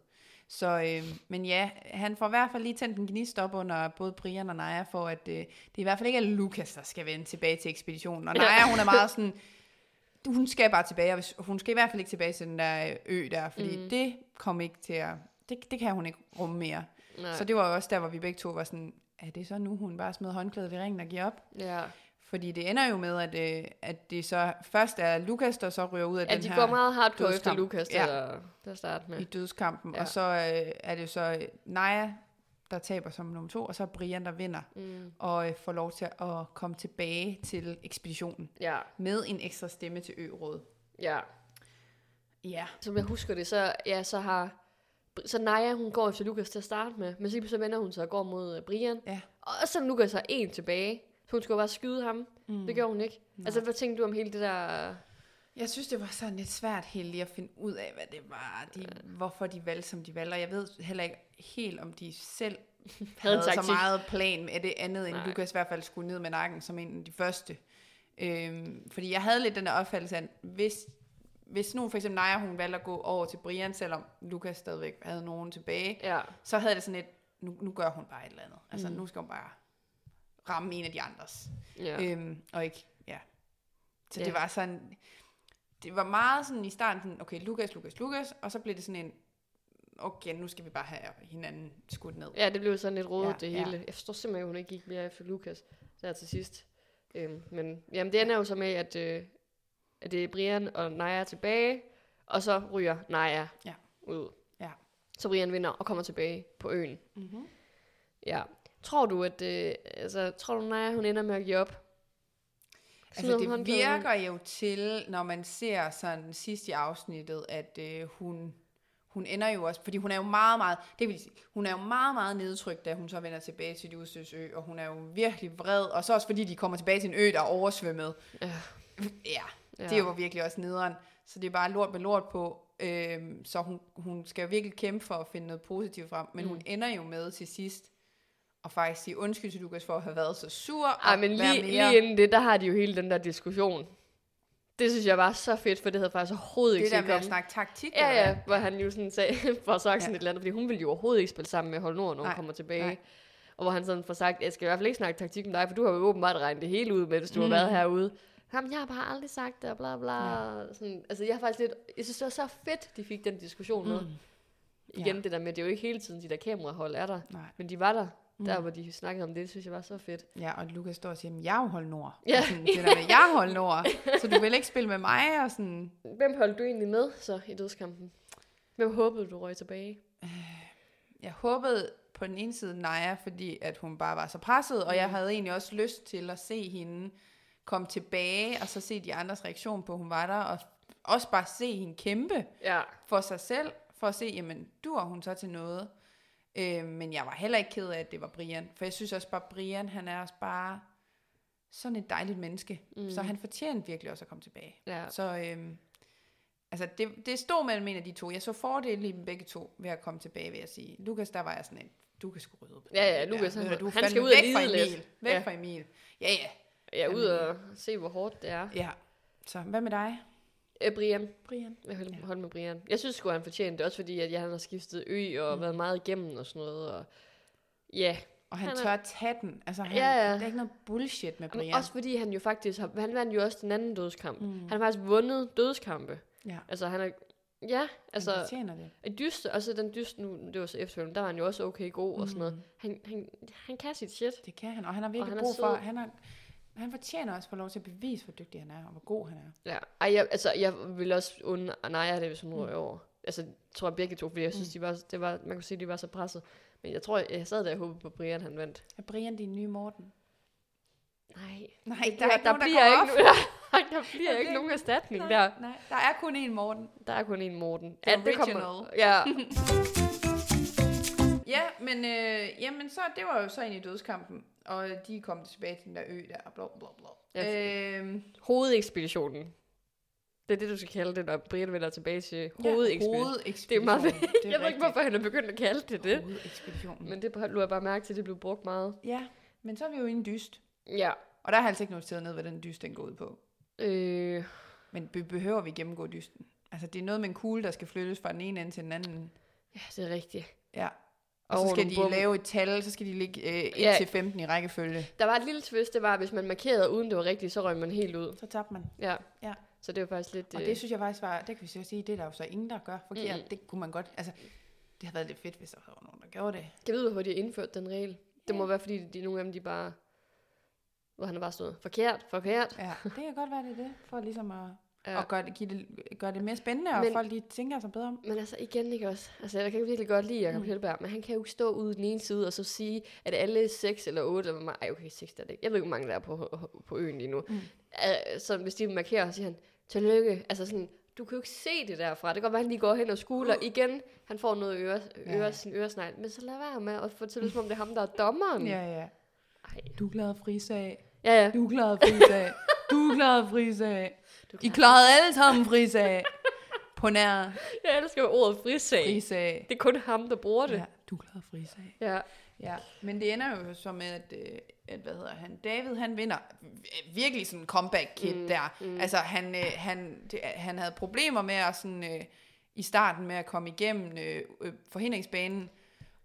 Så, øh, men ja, han får i hvert fald lige tændt en gnist op under både Brian og Naja, for at øh, det i hvert fald ikke er Lukas, der skal vende tilbage til ekspeditionen. Og Naja, hun er meget sådan, hun skal bare tilbage, og hun skal i hvert fald ikke tilbage til den der ø der, fordi mm. det kom ikke til at, det, det kan hun ikke rumme mere. Nej. Så det var også der, hvor vi begge to var sådan, er det så nu, hun bare smider håndklædet i ringen og giver op? Ja. Fordi det ender jo med, at, øh, at det så først er Lukas, der så ryger ud af Ja, den de her går meget hardcore efter dødskamp. Lukas til, Ja. at, til at starte med. i dødskampen, Ja. og så øh, er det jo så øh, Naja, der taber som nummer to, og så er Brian, der vinder, Mm. og øh, får lov til at komme tilbage til ekspeditionen Ja, med en ekstra stemme til ø-rådet. ja. Ja. Som jeg husker det, så, ja, så har... Så Naja, hun går efter Lukas til at starte med, men så, så vender hun sig og går mod øh, Brian. Ja. Og så Lukas har en tilbage, så hun skulle bare skyde ham. Mm. Det gjorde hun ikke. Nej. Altså, hvad tænkte du om hele det der... Jeg synes, det var sådan lidt svært helt lige at finde ud af, hvad det var, de, hvorfor de valgte, som de valgte. Og jeg ved heller ikke helt, om de selv Havde så meget plan med det andet, end Nej. Lukas i hvert fald skulle ned med nakken som en af de første. Øhm, fordi jeg havde lidt den der opfattelse at hvis, hvis nu for eksempel Naja, hun valgte at gå over til Brian, selvom Lukas stadigvæk havde nogen tilbage, Ja, så havde det sådan lidt, nu, nu gør hun bare et eller andet. Altså mm. nu skal hun bare ramme en af de andres. ja. Øhm, og ikke, ja. Så Ja. det var sådan, det var meget sådan i starten, sådan, okay, Lukas, Lukas, Lukas, og så blev det sådan en, okay, nu skal vi bare have hinanden skudt ned. ja, det blev sådan lidt rodet, Ja, det ja. hele. Jeg forstår simpelthen, at hun ikke gik mere efter Lukas der til sidst. Øhm, men jamen, det ender jo så med, at, øh, at det er Brian og Naja tilbage, og så ryger Naja Ja. ud. Ja. Så Brian vinder og kommer tilbage på øen. Mm-hmm. Ja. Tror du, at øh, altså, tror du, Naja, hun ender med at give op? Altså det virker jo til, når man ser sådan sidst i afsnittet, at øh, hun, hun ender jo også, fordi hun er jo meget, meget, det vil sige, hun er jo meget, meget nedtrykt, da hun så vender tilbage til udstødte ø, og hun er jo virkelig vred, og så også fordi de kommer tilbage til en ø, der er oversvømmet. Ja. Ja, Ja. det er jo virkelig også nederen. Så det er bare lort med lort på. Øhm, så hun, hun skal virkelig kæmpe for at finde noget positivt frem. Men mm. hun ender jo med til sidst at faktisk sige undskyld til Lukas for at have været så sur. Ej, men lige, mere, lige inden det, der har de jo hele den der diskussion. Det synes jeg var så fedt, for det havde faktisk overhovedet ikke det der med at snakke taktik. Ja, ja, hvor han jo sådan sagde, for sagt sådan Ja. et eller andet, fordi hun ville jo overhovedet ikke spille sammen med Hold Nord, når hun Nej, kommer tilbage. nej. Og hvor han sådan får sagt, jeg skal i hvert fald ikke snakke taktik med dig, for du har jo åbenbart regnet det hele ud med, hvis du mm. har været herude. Jamen, jeg har bare aldrig sagt det, og bla bla. Ja. Sådan, altså, jeg har faktisk lidt, jeg synes, det var så fedt, de fik den diskussion med. Mm. Igen, Ja. det der med, det er jo ikke hele tiden, de der kamerahold er der. Nej. Men de var der, der hvor de snakkede om det, det synes jeg var så fedt. Ja, og Lukas står og siger, "Men jeg er hold nord. Ja. Og Sådan, det der med, jeg er hold nord. Så du vil ikke spille med mig? Og sådan, Hvem holdt du egentlig med så i dødskampen? Hvem håbede du røg tilbage? jeg håbede på den ene side Naja, fordi at hun bare var så presset, og jeg Mm. havde egentlig også lyst til at se hende komme tilbage, og så se de andres reaktion på, at hun var der, og også bare se hende kæmpe Ja, for sig selv, for at se, jamen, du er hun så til noget. Øh, men jeg var heller ikke ked af, at det var Brian, for jeg synes også bare, Brian, han er også bare sådan et dejligt menneske, mm. så han fortjente virkelig også at komme tilbage. ja. Så øhm, altså det, det stod mellem en af de to. Jeg så fordele i dem begge to ved at komme tilbage, vil jeg sige. Lukas, der var jeg sådan en, du kan sgu rydde op. Ja, ja, Lukas, Ved han- du, han skal ud fra lide lidt. Emil. Væk Ja. fra Emil. Ja, ja. Jeg er ude og se, hvor hårdt det er. Ja. Så hvad med dig, Øh, Brian. Brian? Jeg vil holde med Brian. Jeg synes sgu, han fortjente det, også fordi, at jeg, han har skiftet ø og mm. været meget igennem og sådan noget. Og ja, Og han, Han er- tør tage den. Altså, han, Ja, ja. der er ikke noget bullshit med Men Brian. også fordi han jo faktisk har, han vandt jo også den anden dødskamp. Mm. Han har faktisk vundet dødskampe. ja, Altså han er, ja, altså, han fortjener det. i dyst, altså den dyst nu, det var så efterfølgende, der var han jo også okay god og sådan noget. Han, han, han kan sit shit. Det kan han, og han har virkelig han er brug for, han har, han fortjener også at få lov til at bevise, hvor dygtig han er, og hvor god han er. Ja, Ej, jeg, altså, jeg ville også under Anaya det, hvis hun røg over. Altså, jeg tror jeg begge to, fordi jeg synes, de var, det var, man kunne se, de var så presset. Men jeg tror, jeg, jeg sad der og håbede på, at Brian han vandt. Er Brian din nye Morten? Nej, Nej, det, der er ikke der, nogen, der bliver går ikke, nej, der bliver ikke nogen erstatning Nej, der. nej, der er kun én Morten. Der er kun en Morten. The det kommer, ja, Ja, men øh, jamen, så, det var jo så i dødskampen, og de kom tilbage til den der ø der, bla bla bla. Ja. Øhm, hovedekspeditionen. Det er det, du skal kalde det, når Brian vender tilbage til hovedekspeditionen. Ja, det er meget hovedekspeditionen. Jeg ved ikke, hvorfor han er begyndt at kalde det det. Hovedekspeditionen. Men det lå jeg bare mærke til, at det blev brugt meget. Ja, men så er vi jo i en dyst. Ja. Og der er altså ikke noget sted ned, hvad den dyst den går ud på. Øh, Men be- behøver vi gennemgå dysten? Altså, det er noget med en kugle, der skal flyttes fra den ene ende til den anden. ja, det er rigtigt. Ja. Og så skal de bum. lave et tal, så skal de ligge øh, 1 Ja. til 15 i rækkefølge. Der var et lille twist, det var, at hvis man markerede, uden det var rigtigt, så røg man helt ud. Så tabte man. Ja. Ja. Så det var faktisk lidt... Og øh, det synes jeg faktisk var, det kan vi så sige, det er der jo så ingen, der gør forkert. Mm. Det kunne man godt, altså, det har været lidt fedt, hvis der var nogen, der gjorde det. Jeg ved, hvorfor de har indført den regel. Det Ja. må være, fordi de, nogle af dem, de bare... Hvor han har bare stået, forkert, forkert. Ja, det kan godt være, det er det, for ligesom at, Ja. ja. at gøre, det, give det, gøre det mere spændende, og Men- folk lige tænker sig bedre om. Men altså igen ikke også. Altså jeg kan virkelig godt lide Jacob Mm. Helberg, men han kan jo ikke stå ude den ene side og så sige, at alle seks eller otte, eller mange, ej okay, seks der er det ikke. Jeg ved ikke, hvor mange der er på, på øen lige nu. Mm. Uh, så hvis de markerer, så siger han, tillykke. Altså sådan, du kan jo ikke se det derfra. Det kan godt være, at han lige går hen og skuler. Igen, han får noget øre, øre, Ja. sin øresnegl. Men så lad være med at få til, som om det er ham, der er dommeren. Ja, ja. Ej. Du klarede frisag. Ja, ja. Du klarede frisag. Du klarede frisag. Du I klarede alle sammen frisag. På nær Jeg elsker ordet frisag. frisag. Det er kun ham, der bruger det. Ja, du klarede frisag. Ja. Ja, men det ender jo så med, at, øh, at hvad hedder han, David, han vinder virkelig sådan en comeback kid Mm, der. mm. Altså, han, øh, han, det, han havde problemer med at sådan, øh, i starten med at komme igennem øh, forhindringsbanen.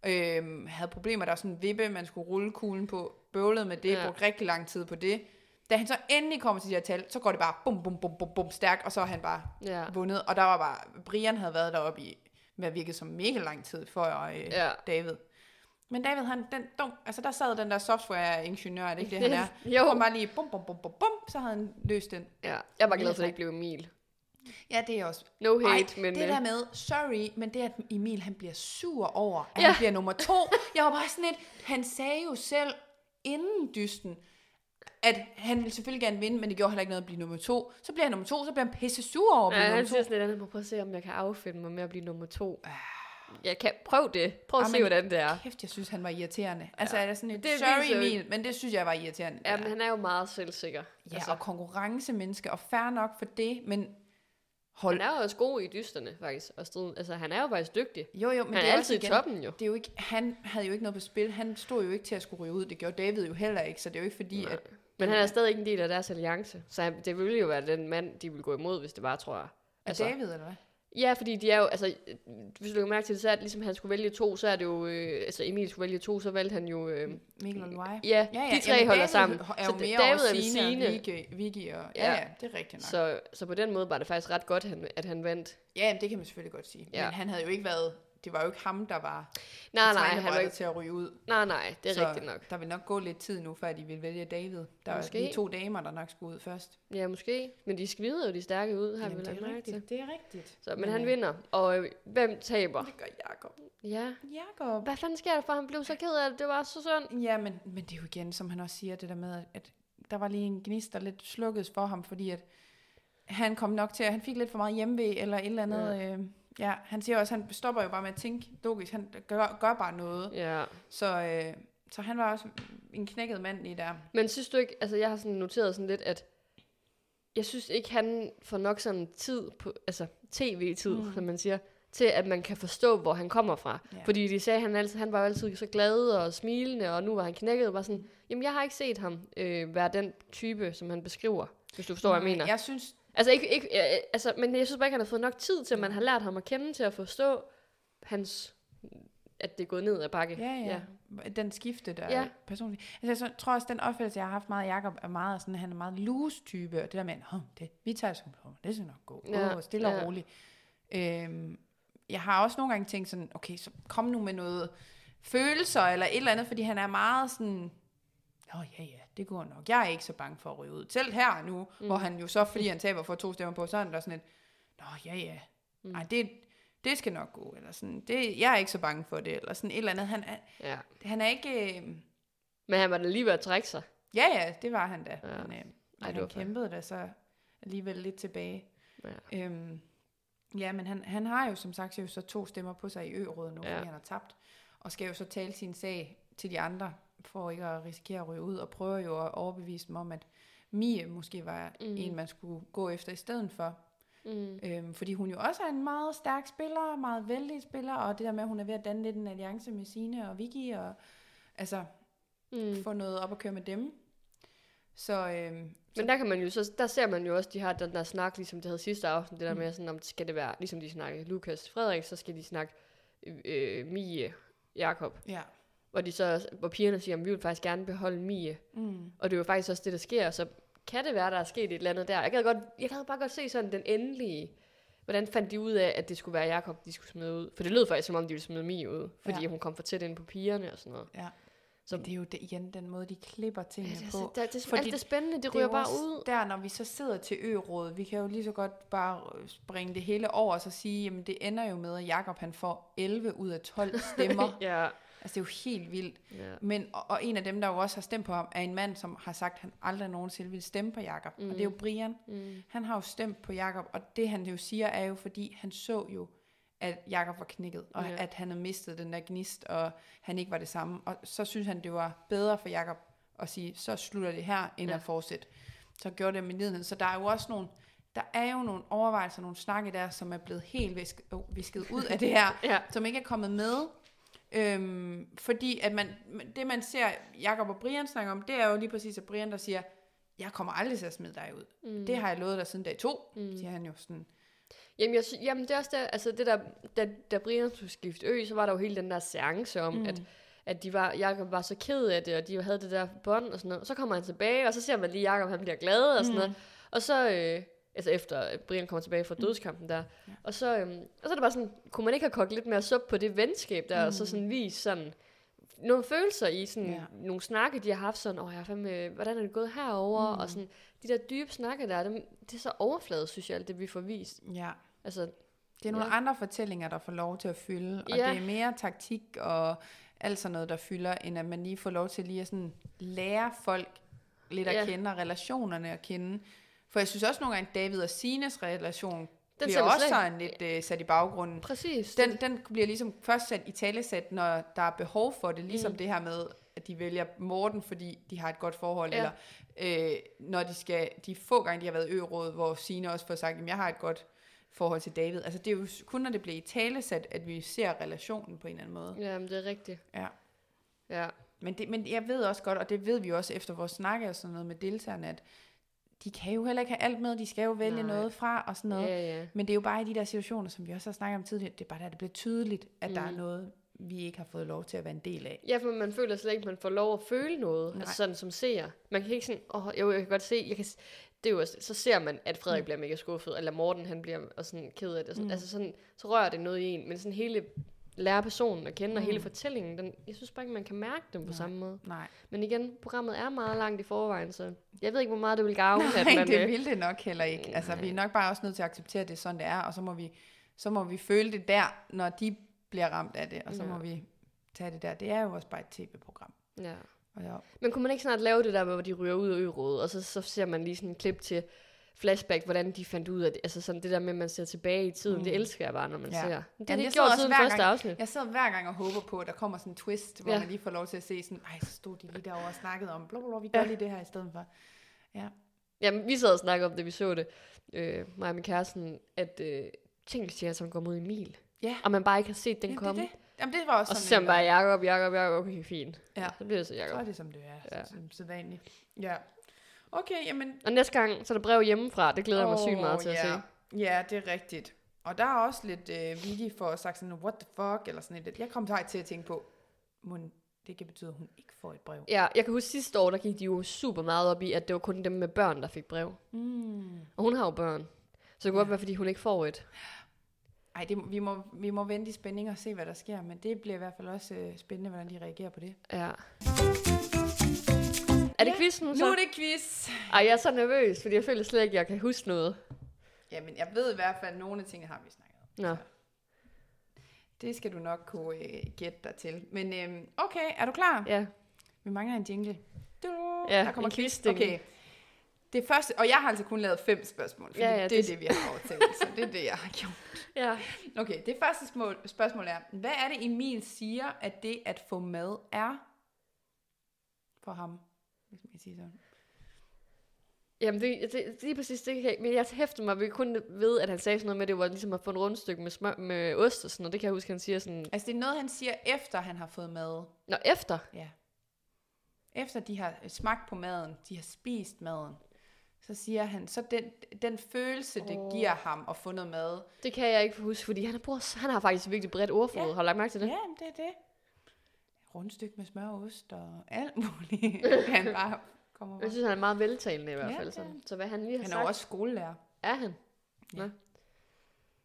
Øh, havde problemer, der var sådan en vippe, man skulle rulle kuglen på, bøvlet med det, ja. brugte rigtig lang tid på det. Da han så endelig kommer til de her tal, så går det bare bum, bum, bum, bum, bum stærkt, og så har han bare Ja. vundet. Og der var bare, Brian havde været deroppe i, hvad virkede som mega lang tid for øh, Ja. David. Men David, han, den, dum, altså der sad den der software-ingeniør, er det ikke det, han er? Jo. Kom bare lige bum, bum, bum, bum, bum, så havde han løst den. Ja. Jeg var glad for, at det ikke blev Emil. Ja, det er også. No Ej, hate, men... det øh, der med, sorry, men det at Emil, han bliver sur over, at Ja. han bliver nummer to. Jeg var bare sådan lidt, han sagde jo selv inden dysten, at han ville selvfølgelig gerne vinde, men det gjorde heller ikke noget at blive nummer to. Så bliver han nummer to, så bliver han pisse sur over at blive Ja, nummer han to. siger sådan lidt, at prøve at se, om jeg kan affinde mig med at blive nummer to. Jeg kan prøv det. Prøv at Ah, se, hvordan det er. Kæft, jeg synes, han var irriterende. Altså, Ja. er det sådan et, Det sorry Emil, men det synes jeg var irriterende. Ja, men han er jo meget selvsikker. Ja, altså. og konkurrencemenneske, og fair nok for det, men hold... han er jo også god i dysterne, faktisk. Og striden. Altså, han er jo faktisk dygtig. Jo, jo, men han det er, er altid også i igen, toppen, jo. det er jo ikke, han havde jo ikke noget på spil. Han stod jo ikke til at skulle ryge ud. Det gjorde David jo heller ikke, så det er jo ikke fordi, Nej. at... Men han er stadig ikke en del af deres alliance. Så han, det ville jo være den mand, de ville gå imod, hvis det var, tror jeg. Altså, David, eller hvad? Ja, fordi de er jo, altså, hvis du kan mærke til det, så er det ligesom, han skulle vælge to, så er det jo, øh, altså Emil skulle vælge to, så valgte han jo, øh, Mikkel og Luai? ja, Ja, ja. de tre Jamen, holder David sammen. er så jo det- mere David med Signe og. Vicky, og... Ja. Ja, ja, det er rigtigt nok. Så... Så, så på den måde var det faktisk ret godt, han, at han vandt. Ja, det kan man selvfølgelig godt sige. Ja. Men han havde jo ikke været... Det var jo ikke ham, der var Nej, nej, han var ikke, til at ryge ud. nej, nej, det er så rigtigt nok. der vil nok gå lidt tid nu, før de vil vælge David. Der er Måske. lige to damer, der nok skulle ud først. Ja, måske. Men de skvider jo de stærke ud, har vi Jamen, det lagt er mærke til. rigtigt. Det er rigtigt. Så, men, men han øh, vinder. Og øh, hvem taber? Det gør Jacob. Ja. Jacob. Hvad fanden sker der for? Han blev så ked af det. Det var så synd. Ja, men, men det er jo igen, som han også siger, det der med, at der var lige en gnist, der lidt slukkedes for ham, fordi at han kom nok til, at han fik lidt for meget hjemmevæg, eller et eller andet. Ja. Øh, ja, han siger også, at han stopper jo bare med at tænke logisk, han gør, gør bare noget. Ja. Så, øh, så han var også en knækket mand lige der. Men synes du ikke, altså jeg har sådan noteret sådan lidt, at jeg synes ikke, han får nok sådan tid på, altså tv-tid, Mm. som man siger, til at man kan forstå, hvor han kommer fra. Ja. Fordi de sagde, at han, altid, han var jo altid så glad og smilende, og nu var han knækket og var sådan, jamen jeg har ikke set ham øh, være den type, som han beskriver, hvis du forstår, hvad jeg mener. Jeg synes, Altså, ikke, ikke, altså, men jeg synes bare ikke, han har fået nok tid til, at man har lært ham at kende til at forstå hans, at det er gået ned ad bakke. ja, ja, ja. den skifte der Ja. personligt. Altså, jeg tror også, den opfattelse, jeg har haft meget af Jacob, er meget sådan, han er meget loose type, og det der med, at det, vi tager det, som det skal nok gå, Ja, oh, stille og ja. roligt. Øhm, jeg har også nogle gange tænkt sådan, okay, så kom nu med noget følelser, eller et eller andet, fordi han er meget sådan, Nå ja, ja, det går nok. Jeg er ikke så bange for at ryge ud. Selv her nu, mm. hvor han jo så, fordi han taber for to stemmer på, så er han der sådan et, Nå ja, ja, Mm. nej, det, det skal nok gå. Eller sådan, det, jeg er ikke så bange for det. Eller sådan et eller andet. Han er, Ja. han er ikke... Øh, Men han var da lige ved at trække sig. ja, ja, det var han da. Ja. Men, øh, Ej, Ej, det han kæmpede da så alligevel lidt tilbage. Ja. Øhm, ja, men han, han har jo som sagt jo så to stemmer på sig i ø-rådet nu, ja. fordi han har tabt. Og skal jo så tale sin sag til de andre, for ikke at risikere at ryge ud, og prøver jo at overbevise dem om, at Mie måske var Mm. en, man skulle gå efter i stedet for. Mm. Øhm, fordi hun jo også er en meget stærk spiller, meget vældig spiller, og det der med, at hun er ved at danne lidt en alliance med Sine og Vicky, og altså Mm. få noget op at køre med dem. Så, øhm, Men der kan man jo så, der ser man jo også, de har den der snak, ligesom det havde sidste afsnit, det der Mm. med sådan, om skal det være, ligesom de snakkede Lukas Frederik, så skal de snakke øh, Mie Jakob. ja. Hvor, de så, hvor pigerne siger, at vi vil faktisk gerne beholde Mie. Mm. Og det er jo faktisk også det, der sker. Så kan det være, der er sket et eller andet der. Jeg kan, godt, jeg kan bare godt se sådan den endelige... Hvordan fandt de ud af, at det skulle være Jakob, de skulle smide ud? For det lød faktisk, som om de ville smide Mie ud. Fordi Ja. hun kom for tæt ind på pigerne og sådan noget. Ja. Så- det er jo det, igen den måde, de klipper Ja, tingene det, er, på. det, det, Fordi alt det spændende, det, Det er ryger jo bare ud. Der, når vi så sidder til ø-rådet, vi kan jo lige så godt bare springe det hele over og så sige, jamen det ender jo med, at Jakob han får 11 ud af 12 stemmer. ja. Altså det er jo helt vildt. ja. Men, og, og en af dem, der jo også har stemt på ham, er en mand, som har sagt, at han aldrig nogensinde vil stemme på Jakob. Mm. Og det er jo Brian. Mm. Han har jo stemt på Jakob, og det han jo siger, er jo fordi, han så jo, at Jakob var knækket, og Ja. at han havde mistet den der gnist, og han ikke var det samme. Og så synes han, det var bedre for Jakob at sige, så slutter det her, end Ja. at fortsætte. Så gjorde det med lidenhed. Så der er jo også nogle, der er jo nogle overvejelser, nogle snakke der, som er blevet helt visket, visket ud af det her, Ja. som ikke er kommet med. Øhm, fordi at man, det man ser Jakob og Brian snakke om, det er jo lige præcis, at Brian der siger, jeg kommer aldrig til at smide dig ud. Mm. Det har jeg lovet dig siden dag to, Mm. siger han jo sådan. Jamen, jeg, jamen, det er også der, altså det der, da, da Brian skulle skifte ø, så var der jo hele den der seance om, mm. at, at de var, Jacob var så ked af det, og de havde det der bånd og sådan noget. Og så kommer han tilbage, og så ser man lige, Jacob han bliver glad og sådan Mm. noget. Og så, øh, altså efter at Brian kommer tilbage fra dødskampen der, Ja. og, så, øh, og så er det bare sådan, kunne man ikke have kogt lidt mere sup på det venskab der, mm. og så sådan vise sådan, nogle følelser i sådan Ja. nogle snakke, de har haft sådan, åh, jeg fandme, hvordan er det gået herover mm. og sådan, de der dybe snakke der, dem, det er så overfladet, synes jeg, alt det vi får vist. Ja. Altså, Det er nogle Ja. andre fortællinger, der får lov til at fylde, og Ja. det er mere taktik og alt sådan noget, der fylder, end at man lige får lov til lige at sådan lære folk lidt at Ja. kende, og relationerne at kende. For jeg synes også nogle gange, David og Sines relation Den bliver også sådan lidt øh, sat i baggrunden. præcis. Den, den bliver ligesom først sat i talesæt, når der er behov for det, ligesom Mm. det her med, at de vælger Morten, fordi de har et godt forhold, Ja. ja. eller øh, når de skal, de få gange, de har været i ø-råd, hvor Signe også får sagt, at jeg har et godt forhold til David. Altså det er jo kun, når det bliver i talesæt, at vi ser relationen på en eller anden måde. Jamen, det er rigtigt. Ja. Ja. Men, det, men jeg ved også godt, og det ved vi også efter vores snakke og sådan noget med deltagerne, at de kan jo heller ikke have alt med, de skal jo vælge Nej. noget fra og sådan noget. Ja, ja. Men det er jo bare i de der situationer, som vi også har snakket om tidligere, det er bare der, det bliver tydeligt, at mm. der er Mm. noget, vi ikke har fået lov til at være en del af. Ja, for man føler slet ikke, at man får lov at føle noget. Nej. Altså sådan som ser. Man kan ikke sådan, åh, jo, jeg kan godt se, jeg kan, det er jo så ser man, at Frederik mm. bliver mega skuffet, eller Morten, han bliver og sådan ked af det. Sådan. Mm. Altså sådan, så rører det noget i en, men sådan hele lære personen at kende, mm. og hele Mm. fortællingen, den, jeg synes bare ikke, man kan mærke dem på Nej. samme måde. Nej, Men igen, programmet er meget langt i forvejen, så jeg ved ikke, hvor meget det vil gavne, at Nej man... det øh, vil det nok heller ikke. Altså, vi er nok bare også nødt til at acceptere, at det er sådan, det er, og så må vi, så må vi føle det der, når de bliver ramt af det, og så Ja. må vi tage det der. Det er jo også bare et tv-program. ja. Og ja, Men kunne man ikke snart lave det der, hvor de ryger ud af ørådet, og så, så ser man lige sådan en klip til flashback, hvordan de fandt ud af det. Altså sådan det der med, at man ser tilbage i tiden, mm. det elsker jeg bare, når man Ja. ser. Det er Jamen, det jeg gjort siden første gang- afsnit. Jeg sidder hver gang og håber på, at der kommer sådan en twist, hvor Ja. ja. man lige får lov til at se sådan, ej, så stod de lige derovre og snakkede om, blablabla, vi gør Ja. lige det her i stedet for. Jamen, vi sad og snakkede om det, vi så det, øh, mig og min kæresten, at øh, tænk, alle sammen går mod Emil. Ja. Og man bare ikke har set den Jamen, komme. det, det. Jamen, det var også Og så sådan, en, man bare Jacob, Jacob, Jacob. Okay, fint. Ja. Så bliver det så Så Jacob. er det, som det er, Ja. ja. som sædvanligt. Ja. Okay, jamen, Og næste gang, så er der brev hjemmefra. Det glæder jeg mig sygt meget til at ja. se. Ja, det er rigtigt. Og der er også lidt øh, Vicky for at sagt sådan, what the fuck, eller sådan lidt. Jeg kom faktisk til at tænke på, må det kan betyde, at hun ikke får et brev. Ja, jeg kan huske sidste år, der gik de jo super meget op i, at det var kun dem med børn, der fik brev. Mm. Og hun har jo børn. Så det kunne Ja. godt være, fordi hun ikke får et. Ej, det, vi, må, vi må vente i spænding og se, hvad der sker, men det bliver i hvert fald også øh, spændende, hvordan de reagerer på det. Ja. Er det Ja, quiz nu, så? Nu er det quiz. Ej, jeg er så nervøs, fordi jeg føler slet ikke, at jeg kan huske noget. Jamen, jeg ved i hvert fald, at nogle af tingene har vi snakket om. Nå. Det skal du nok kunne øh, gætte dig til. Men øhm, okay, er du klar? Ja. Vi mangler en jingle. Du, Ja, der kommer quiz. quiz-jingle. Okay. Det første, og jeg har altså kun lavet fem spørgsmål, fordi Ja, ja, ja, det er det- det, vi har aftalt, så det er det, jeg har gjort. Ja. Okay, det første smål, spørgsmål er, hvad er det Emil siger, at det at få mad er for ham? Hvis man kan sige sådan. Jamen, det, det, det, lige præcis det kan jeg, men jeg hæfter mig ved kun ved, at han sagde sådan noget med, at det var ligesom at få en rundstykke med, smør, med ost og sådan noget. Det kan jeg huske, han siger sådan, Altså det er noget, han siger, efter han har fået mad. Nå, efter. Ja. Efter de har smagt på maden, de har spist maden, så siger han, så den, den følelse, det Åh. giver ham at få noget mad, Det kan jeg ikke huske, fordi han, bruger, han har faktisk virkelig bredt ordforråd. Ja. Har du lagt mærke til det? Ja, det er det. Rundstykke med smør og ost og alt muligt. han bare kommer Jeg synes, han er meget veltalende i hvert Ja, fald. ja. Sådan. Så hvad han lige har Han er sagt... jo også skolelærer. Er han? Ja. Nå.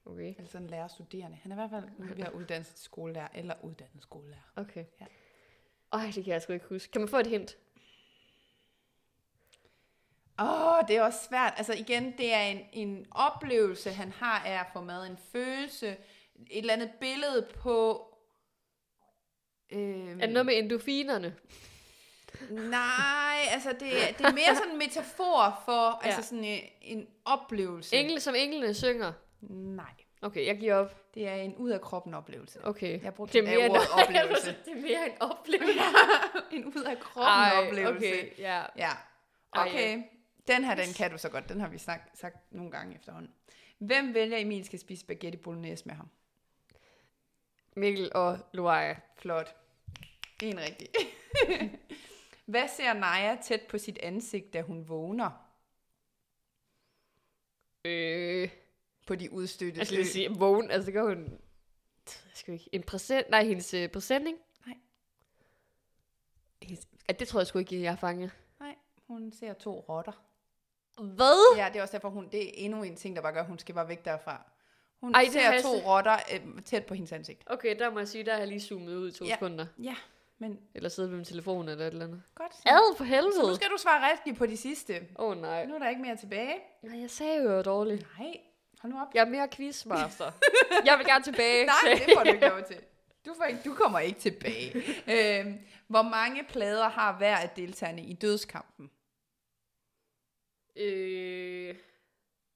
Okay, Altså en lærer studerende. Han er i hvert fald ved at uddanne sig til skolelærer eller uddannet skolelærer. okay. Ja. Ej, det kan jeg sgu ikke huske. Kan man få et hint? Åh, oh, det er også svært. Altså igen, det er en, en oplevelse, han har af at få mad. En følelse, et eller andet billede på... Øhm, Er det noget med endorfinerne? Nej, altså det, det er mere sådan en metafor for ja. Altså sådan en, en oplevelse. Engle, som englene synger? Nej, Okay, jeg giver op. det er en ud af kroppen oplevelse. Okay. Jeg brugte det er det mere en ordet oplevelse. det er mere en oplevelse. en ud af kroppen oplevelse. okay, ja. Ja, Ej, okay. Den her, den kan du så godt. Den har vi snak, sagt nogle gange efterhånden. Hvem vælger Emil skal spise spaghetti bolognese med ham? Mikkel og Luaja. Flot. En rigtig. Hvad ser Naja tæt på sit ansigt, da hun vågner Øh, på de udstødte jeg skal lige sige, vågen, altså det gør hun... Skal ikke, en præsent, nej, hendes øh, præsenting? Nej. Hendes, ja, det tror jeg sgu ikke, jeg har fanget. Nej, hun ser to rotter. Hvad? Ja, det er også derfor, hun, det er endnu en ting, der bare gør, at hun skal bare væk derfra. Hun Ej, Ej, det har ser jeg to set. rotter øh, tæt på hendes ansigt. Okay, der må jeg sige, der har jeg lige zoomet ud i to ja. sekunder. Ja, men Eller siddet ved min telefon eller et eller andet. godt. Så, Ad for så nu helvede! skal du svare rigtigt på de sidste. Åh oh, nej. Nu er der ikke mere tilbage. Nej, jeg sagde jo, jeg var dårlig. Nej, hold nu op. Jeg er mere quizmaster. jeg vil gerne tilbage. Nej, det får du ikke lov til. Du, får ikke, du kommer ikke tilbage. øhm, hvor mange plader har hver af deltagerne i dødskampen? Øh,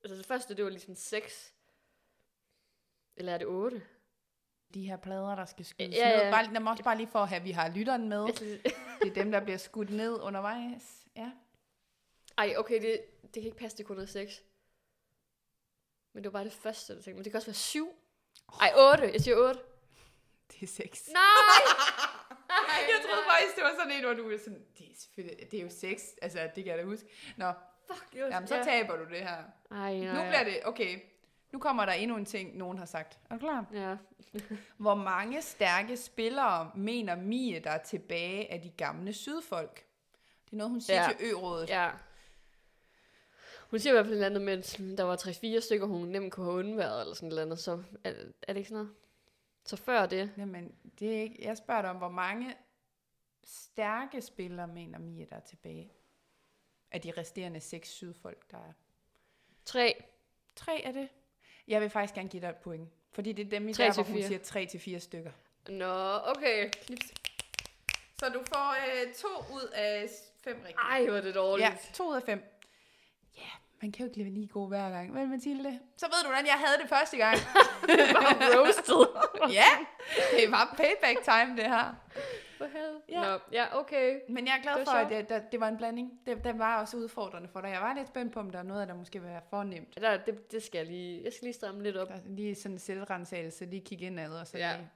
altså det første, det var ligesom 6. Eller er det 8? De her plader, der skal skydes Ja, ned. ja. Bare, lad mig også bare lige for at have, at vi har lytteren med. Det er dem, der bliver skudt ned undervejs. Ja. ej, okay, det, det kan ikke passe, det kun er 6. Men det var bare det første, jeg tænkte. Men det kan også være 7. Ej, 8. Jeg siger 8. Det er seks. Nej! Jeg troede faktisk, det var sådan en, hvor du er sådan, det er, selvfølgelig, det er jo seks. Altså, det kan jeg da huske. Nå, Fuck, var jamen, så ja. taber du det her. Ej, nej. Nu bliver det, okay. Nu kommer der endnu en ting, nogen har sagt. Er du klar? Ja. Hvor mange stærke spillere mener Mie, der er tilbage af de gamle sydfolk? Det er noget, hun siger ja. Til ø-rådet. Ja. Hun siger i hvert fald et eller andet med, at der var 3-4 stykker, hun nemt kunne have undværet, eller sådan et eller andet. Så er, er det ikke sådan noget? Så før det, Jamen, det er ikke, jeg spørger dig om, hvor mange stærke spillere mener Mie, der er tilbage af de resterende seks sydfolk, der er. 3. Tre er det. Jeg vil faktisk gerne give dig et point. Fordi det er dem i Tre der, til hvor hun fire. siger tre til fire stykker. Nå, okay. Så du får øh, to ud af fem rigtige. Ej, hvor er det dårligt. Ja, to ud af fem. Ja, man kan jo ikke leve lige god hver gang. Vel, Mathilde? Så ved du, hvordan jeg havde det første gang. Bare roasted. ja, det var payback time, det her. For helvede. Ja. Nå, ja, okay. Men jeg er glad Det for, at det, det var en blanding. Det, det var også udfordrende for dig. Jeg var lidt spændt på, om der er noget, der måske vil være fornemt. Der, det, det skal jeg lige, jeg skal lige stramme lidt op. Der lige sådan en selvrensagelse, lige kigge indad og så Ja. lige.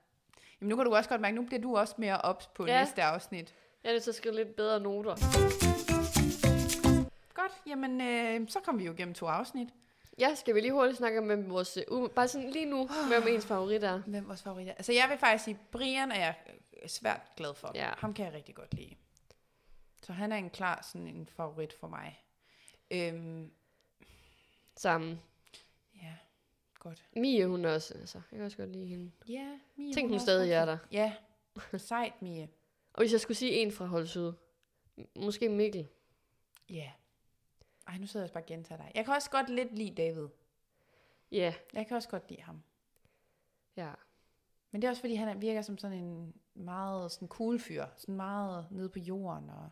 Jamen nu kan du også godt mærke, nu bliver du også mere ops på Ja. næste afsnit. Jeg er nødt til at skrive lidt bedre noter. Godt, jamen øh, så kom vi jo gennem to afsnit. Ja, skal vi lige hurtigt snakke om vores... Uh, bare sådan lige nu, hvem ens favorit er. Hvem er vores favorit er? Altså jeg vil faktisk sige, Brian er jeg svært glad for. Ja. Ham kan jeg rigtig godt lide. Så han er en klar sådan en favorit for mig. Øhm, Sammen. ja, godt. Mie, hun er også, altså, jeg kan også godt lide hende. Ja, Mie, Tænk, hun også stadig er lide- Ja, sejt Mie. Og hvis jeg skulle sige en fra Hold Syd, Måske Mikkel. Ja. Ej, nu sidder jeg også bare og gentager dig. Jeg kan også godt lidt lide David. Ja, Jeg kan også godt lide ham. ja. Men det er også fordi, han er- virker som sådan en meget sådan cool fyr. Sådan meget nede på jorden og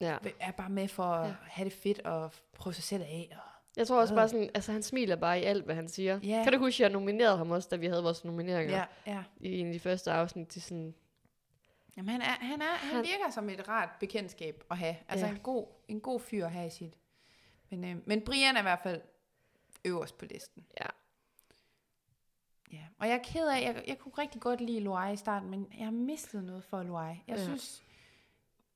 Ja. er bare med for at Ja. have det fedt og prøve sig selv af. Og... Jeg tror også Øh. bare sådan, altså han smiler bare i alt, hvad han siger. Ja. Kan du huske, jeg nominerede ham også, da vi havde vores nomineringer Ja, ja. i en af de første afsnit til sådan, Jamen, han, er, han, er, han, Han- virker som et rart bekendtskab at have. Altså Ja. en, god, en god fyr at have i sit. Men, øh, men Brian er i hvert fald øverst på listen. Ja. Ja, og jeg er ked af, jeg, jeg kunne rigtig godt lide Loai i starten, men jeg har mistet noget for Loai. Jeg, Ja. synes,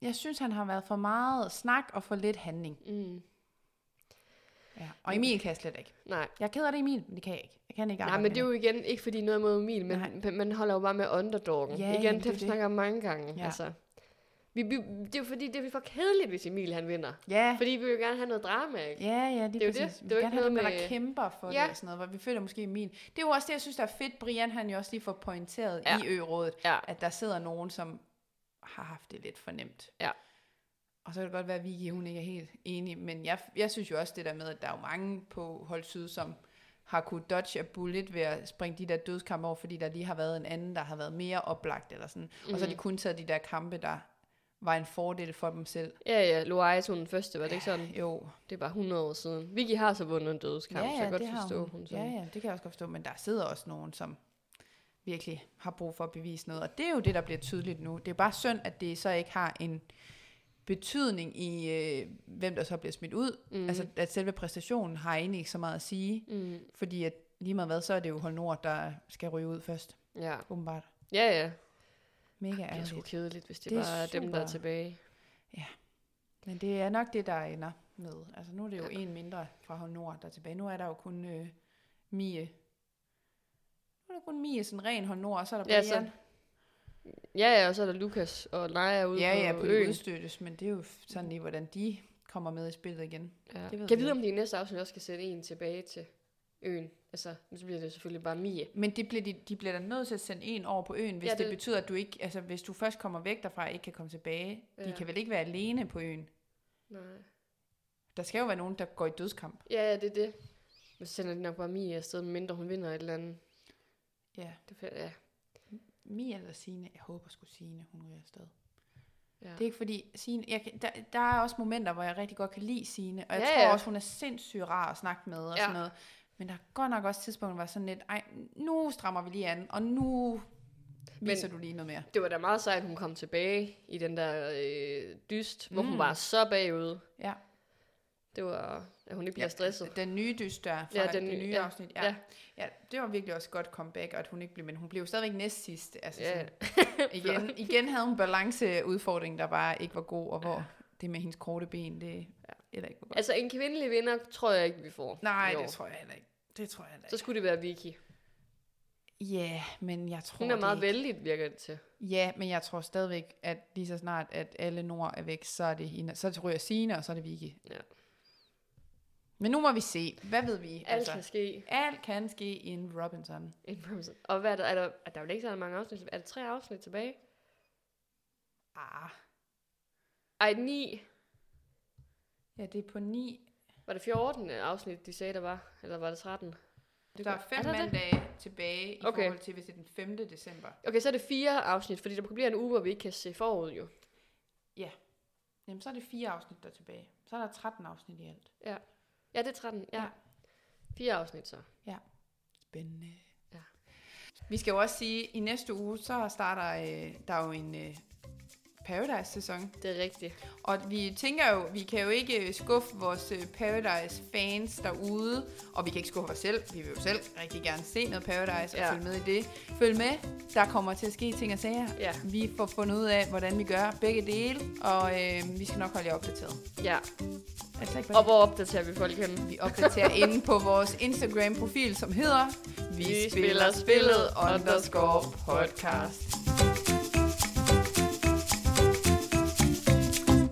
jeg synes, han har været for meget snak og for lidt handling. mm, Ja. Og Emil kan jeg slet ikke. nej. Jeg er ked af det, Emil, men det kan jeg ikke. Jeg kan ikke Nej, men det er jo igen ikke fordi noget mod Emil, men Nej. man holder jo bare med underdoggen. Ja, igen, det det er om mange gange. Ja. Altså, vi, vi, det er jo fordi, det er for kedeligt, hvis Emil han vinder. Ja, Fordi vi vil jo gerne have noget drama, ikke? Ja, ja, det er jo præcis. det. Vi Det vil gerne have noget der med- kæmper for Ja. det og sådan noget, hvor vi føler måske Emil. Det er jo også det, jeg synes, der er fedt. Brian, han jo også lige får pointeret Ja. i ø-rådet, Ja. at der sidder nogen, som har haft det lidt for nemt. Ja. Og så kan det godt være, at Vicky, hun ikke er helt enig, men jeg, jeg synes jo også det der med, at der er jo mange på hold syd, som har kunne dodge a bullet ved at springe de der dødskampe over, fordi der lige har været en anden, der har været mere oplagt eller sådan. Mm. Og så har de kun taget de der kampe, der var en fordel for dem selv. Ja, ja, Loai tog den første, var det ikke sådan? Jo, Det er bare 100 år siden. Vicky har så vundet en dødskamp, så jeg kan godt forstå, hun, hun. sådan. Ja, ja, det kan jeg også godt forstå, men der sidder også nogen, som virkelig har brug for at bevise noget, og det er jo det, der bliver tydeligt nu. Det er bare synd, at det så ikke har en betydning i, øh, hvem der så bliver smidt ud. Mm. Altså, at selve præstationen har egentlig ikke så meget at sige, Mm, fordi at lige meget hvad, så er det jo Hold Nord, der skal ryge ud først, ja. åbenbart. Ja, ja. Mega Det er sgu ærgerligt. kedeligt, hvis det, Det er bare er dem, der er super. tilbage. Men det er nok det, der ender med. Altså nu er det jo en mindre fra Hold Nord, der er tilbage. Nu er der jo kun øh, Mie. Nu er der kun Mie, sådan ren Hold Nord, og så er der Ja, Brian. så- Ja, ja, og så er der Lukas og Naja ude Ja, på, ja, på øen. udstøttes, men det er jo sådan lige, hvordan de kommer med i spillet igen. Ja. Det ved Kan jeg vide, om de i næste afsnit også skal sætte en tilbage til øen? Altså, nu bliver det selvfølgelig bare Mie. Men det bliver de, de bliver da nødt til at sende en over på øen, hvis Ja, det, det- betyder, at du ikke, altså hvis du først kommer væk derfra og ikke kan komme tilbage. Ja. De kan vel ikke være alene på øen? Nej. Der skal jo være nogen, der går i dødskamp. Ja, ja, det er det. Men så sender de nok bare Mie afsted, mindre hun vinder et eller andet. Ja. Det, er ja. Mia eller Signe? Jeg håber sgu Signe, hun ryger afsted. Ja. Det er ikke fordi, Signe, jeg, kan- der, der er også momenter, hvor jeg rigtig godt kan lide Signe, og jeg Ja, tror ja. også, hun er sindssygt rar at snakke med og Ja. sådan noget. Men der er godt nok også tidspunkter, hvor sådan lidt, ej, nu strammer vi lige an, og nu viser du lige noget mere. Det var da meget sejt, at hun kom tilbage i den der øh, dyst, hvor hun Mm. var så bagud. Ja. Det var, at hun ikke bliver stresset. Den nye dyst der, fra Ja, ja, den det nye- ja, afsnit. Ja. ja. ja. ja. det var virkelig også godt comeback, og at hun ikke blev, men hun blev stadigvæk næst sidst. Altså Ja. sådan, igen, igen havde hun balanceudfordring, der bare ikke var god, og hvor ja. det med hendes korte ben, det ja. eller ikke var godt. Altså, en kvindelig vinder tror jeg ikke, vi får. Nej, år. det tror jeg heller ikke. Det tror jeg heller Så skulle det være Vicky. Ja, men jeg tror Hun er det meget ikke. vældig, virker det til. Ja, men jeg tror stadigvæk, at lige så snart, at alle nord er væk, så er det hende. Så ryger Signe, og så er det Vicky. Ja. Men nu må vi se. Hvad ved vi? Alt kan ske. alt kan ske i en Robinson. in Robinson. Og hvad er der? Er der, er der vel ikke så mange afsnit? Er der tre afsnit tilbage? Ah, Ej, ni. ja, det er på 9. Var det 14 afsnit, de sagde, der var? Eller var det 13? Det Der er fem der det? mandage tilbage i Okay. forhold til, hvis det er den 5. december. Okay, så er det fire afsnit, fordi der bliver en uge, hvor vi ikke kan se forud jo. Jamen, så er det fire afsnit, der er tilbage. Så er der 13 afsnit i alt. Ja, det er 13. Ja. Ja. Fire afsnit så. Spændende. Ja. Vi skal jo også sige, at i næste uge, så starter øh, der jo en øh, Paradise-sæson. Det er rigtigt. Og vi tænker jo, vi kan jo ikke øh, skuffe vores øh, Paradise-fans derude, og vi kan ikke skuffe os selv. Vi vil jo selv rigtig gerne se noget Paradise og Ja. følge med i det. Følg med, der kommer til at ske ting og sager. Ja. Vi får fundet ud af, hvordan vi gør begge dele, og øh, vi skal nok holde jer opdateret. Ja. Altså ikke Og hvor opdaterer vi folk henne? vi opdaterer inde på vores Instagram-profil, som hedder Vi spiller spillet underscore podcast.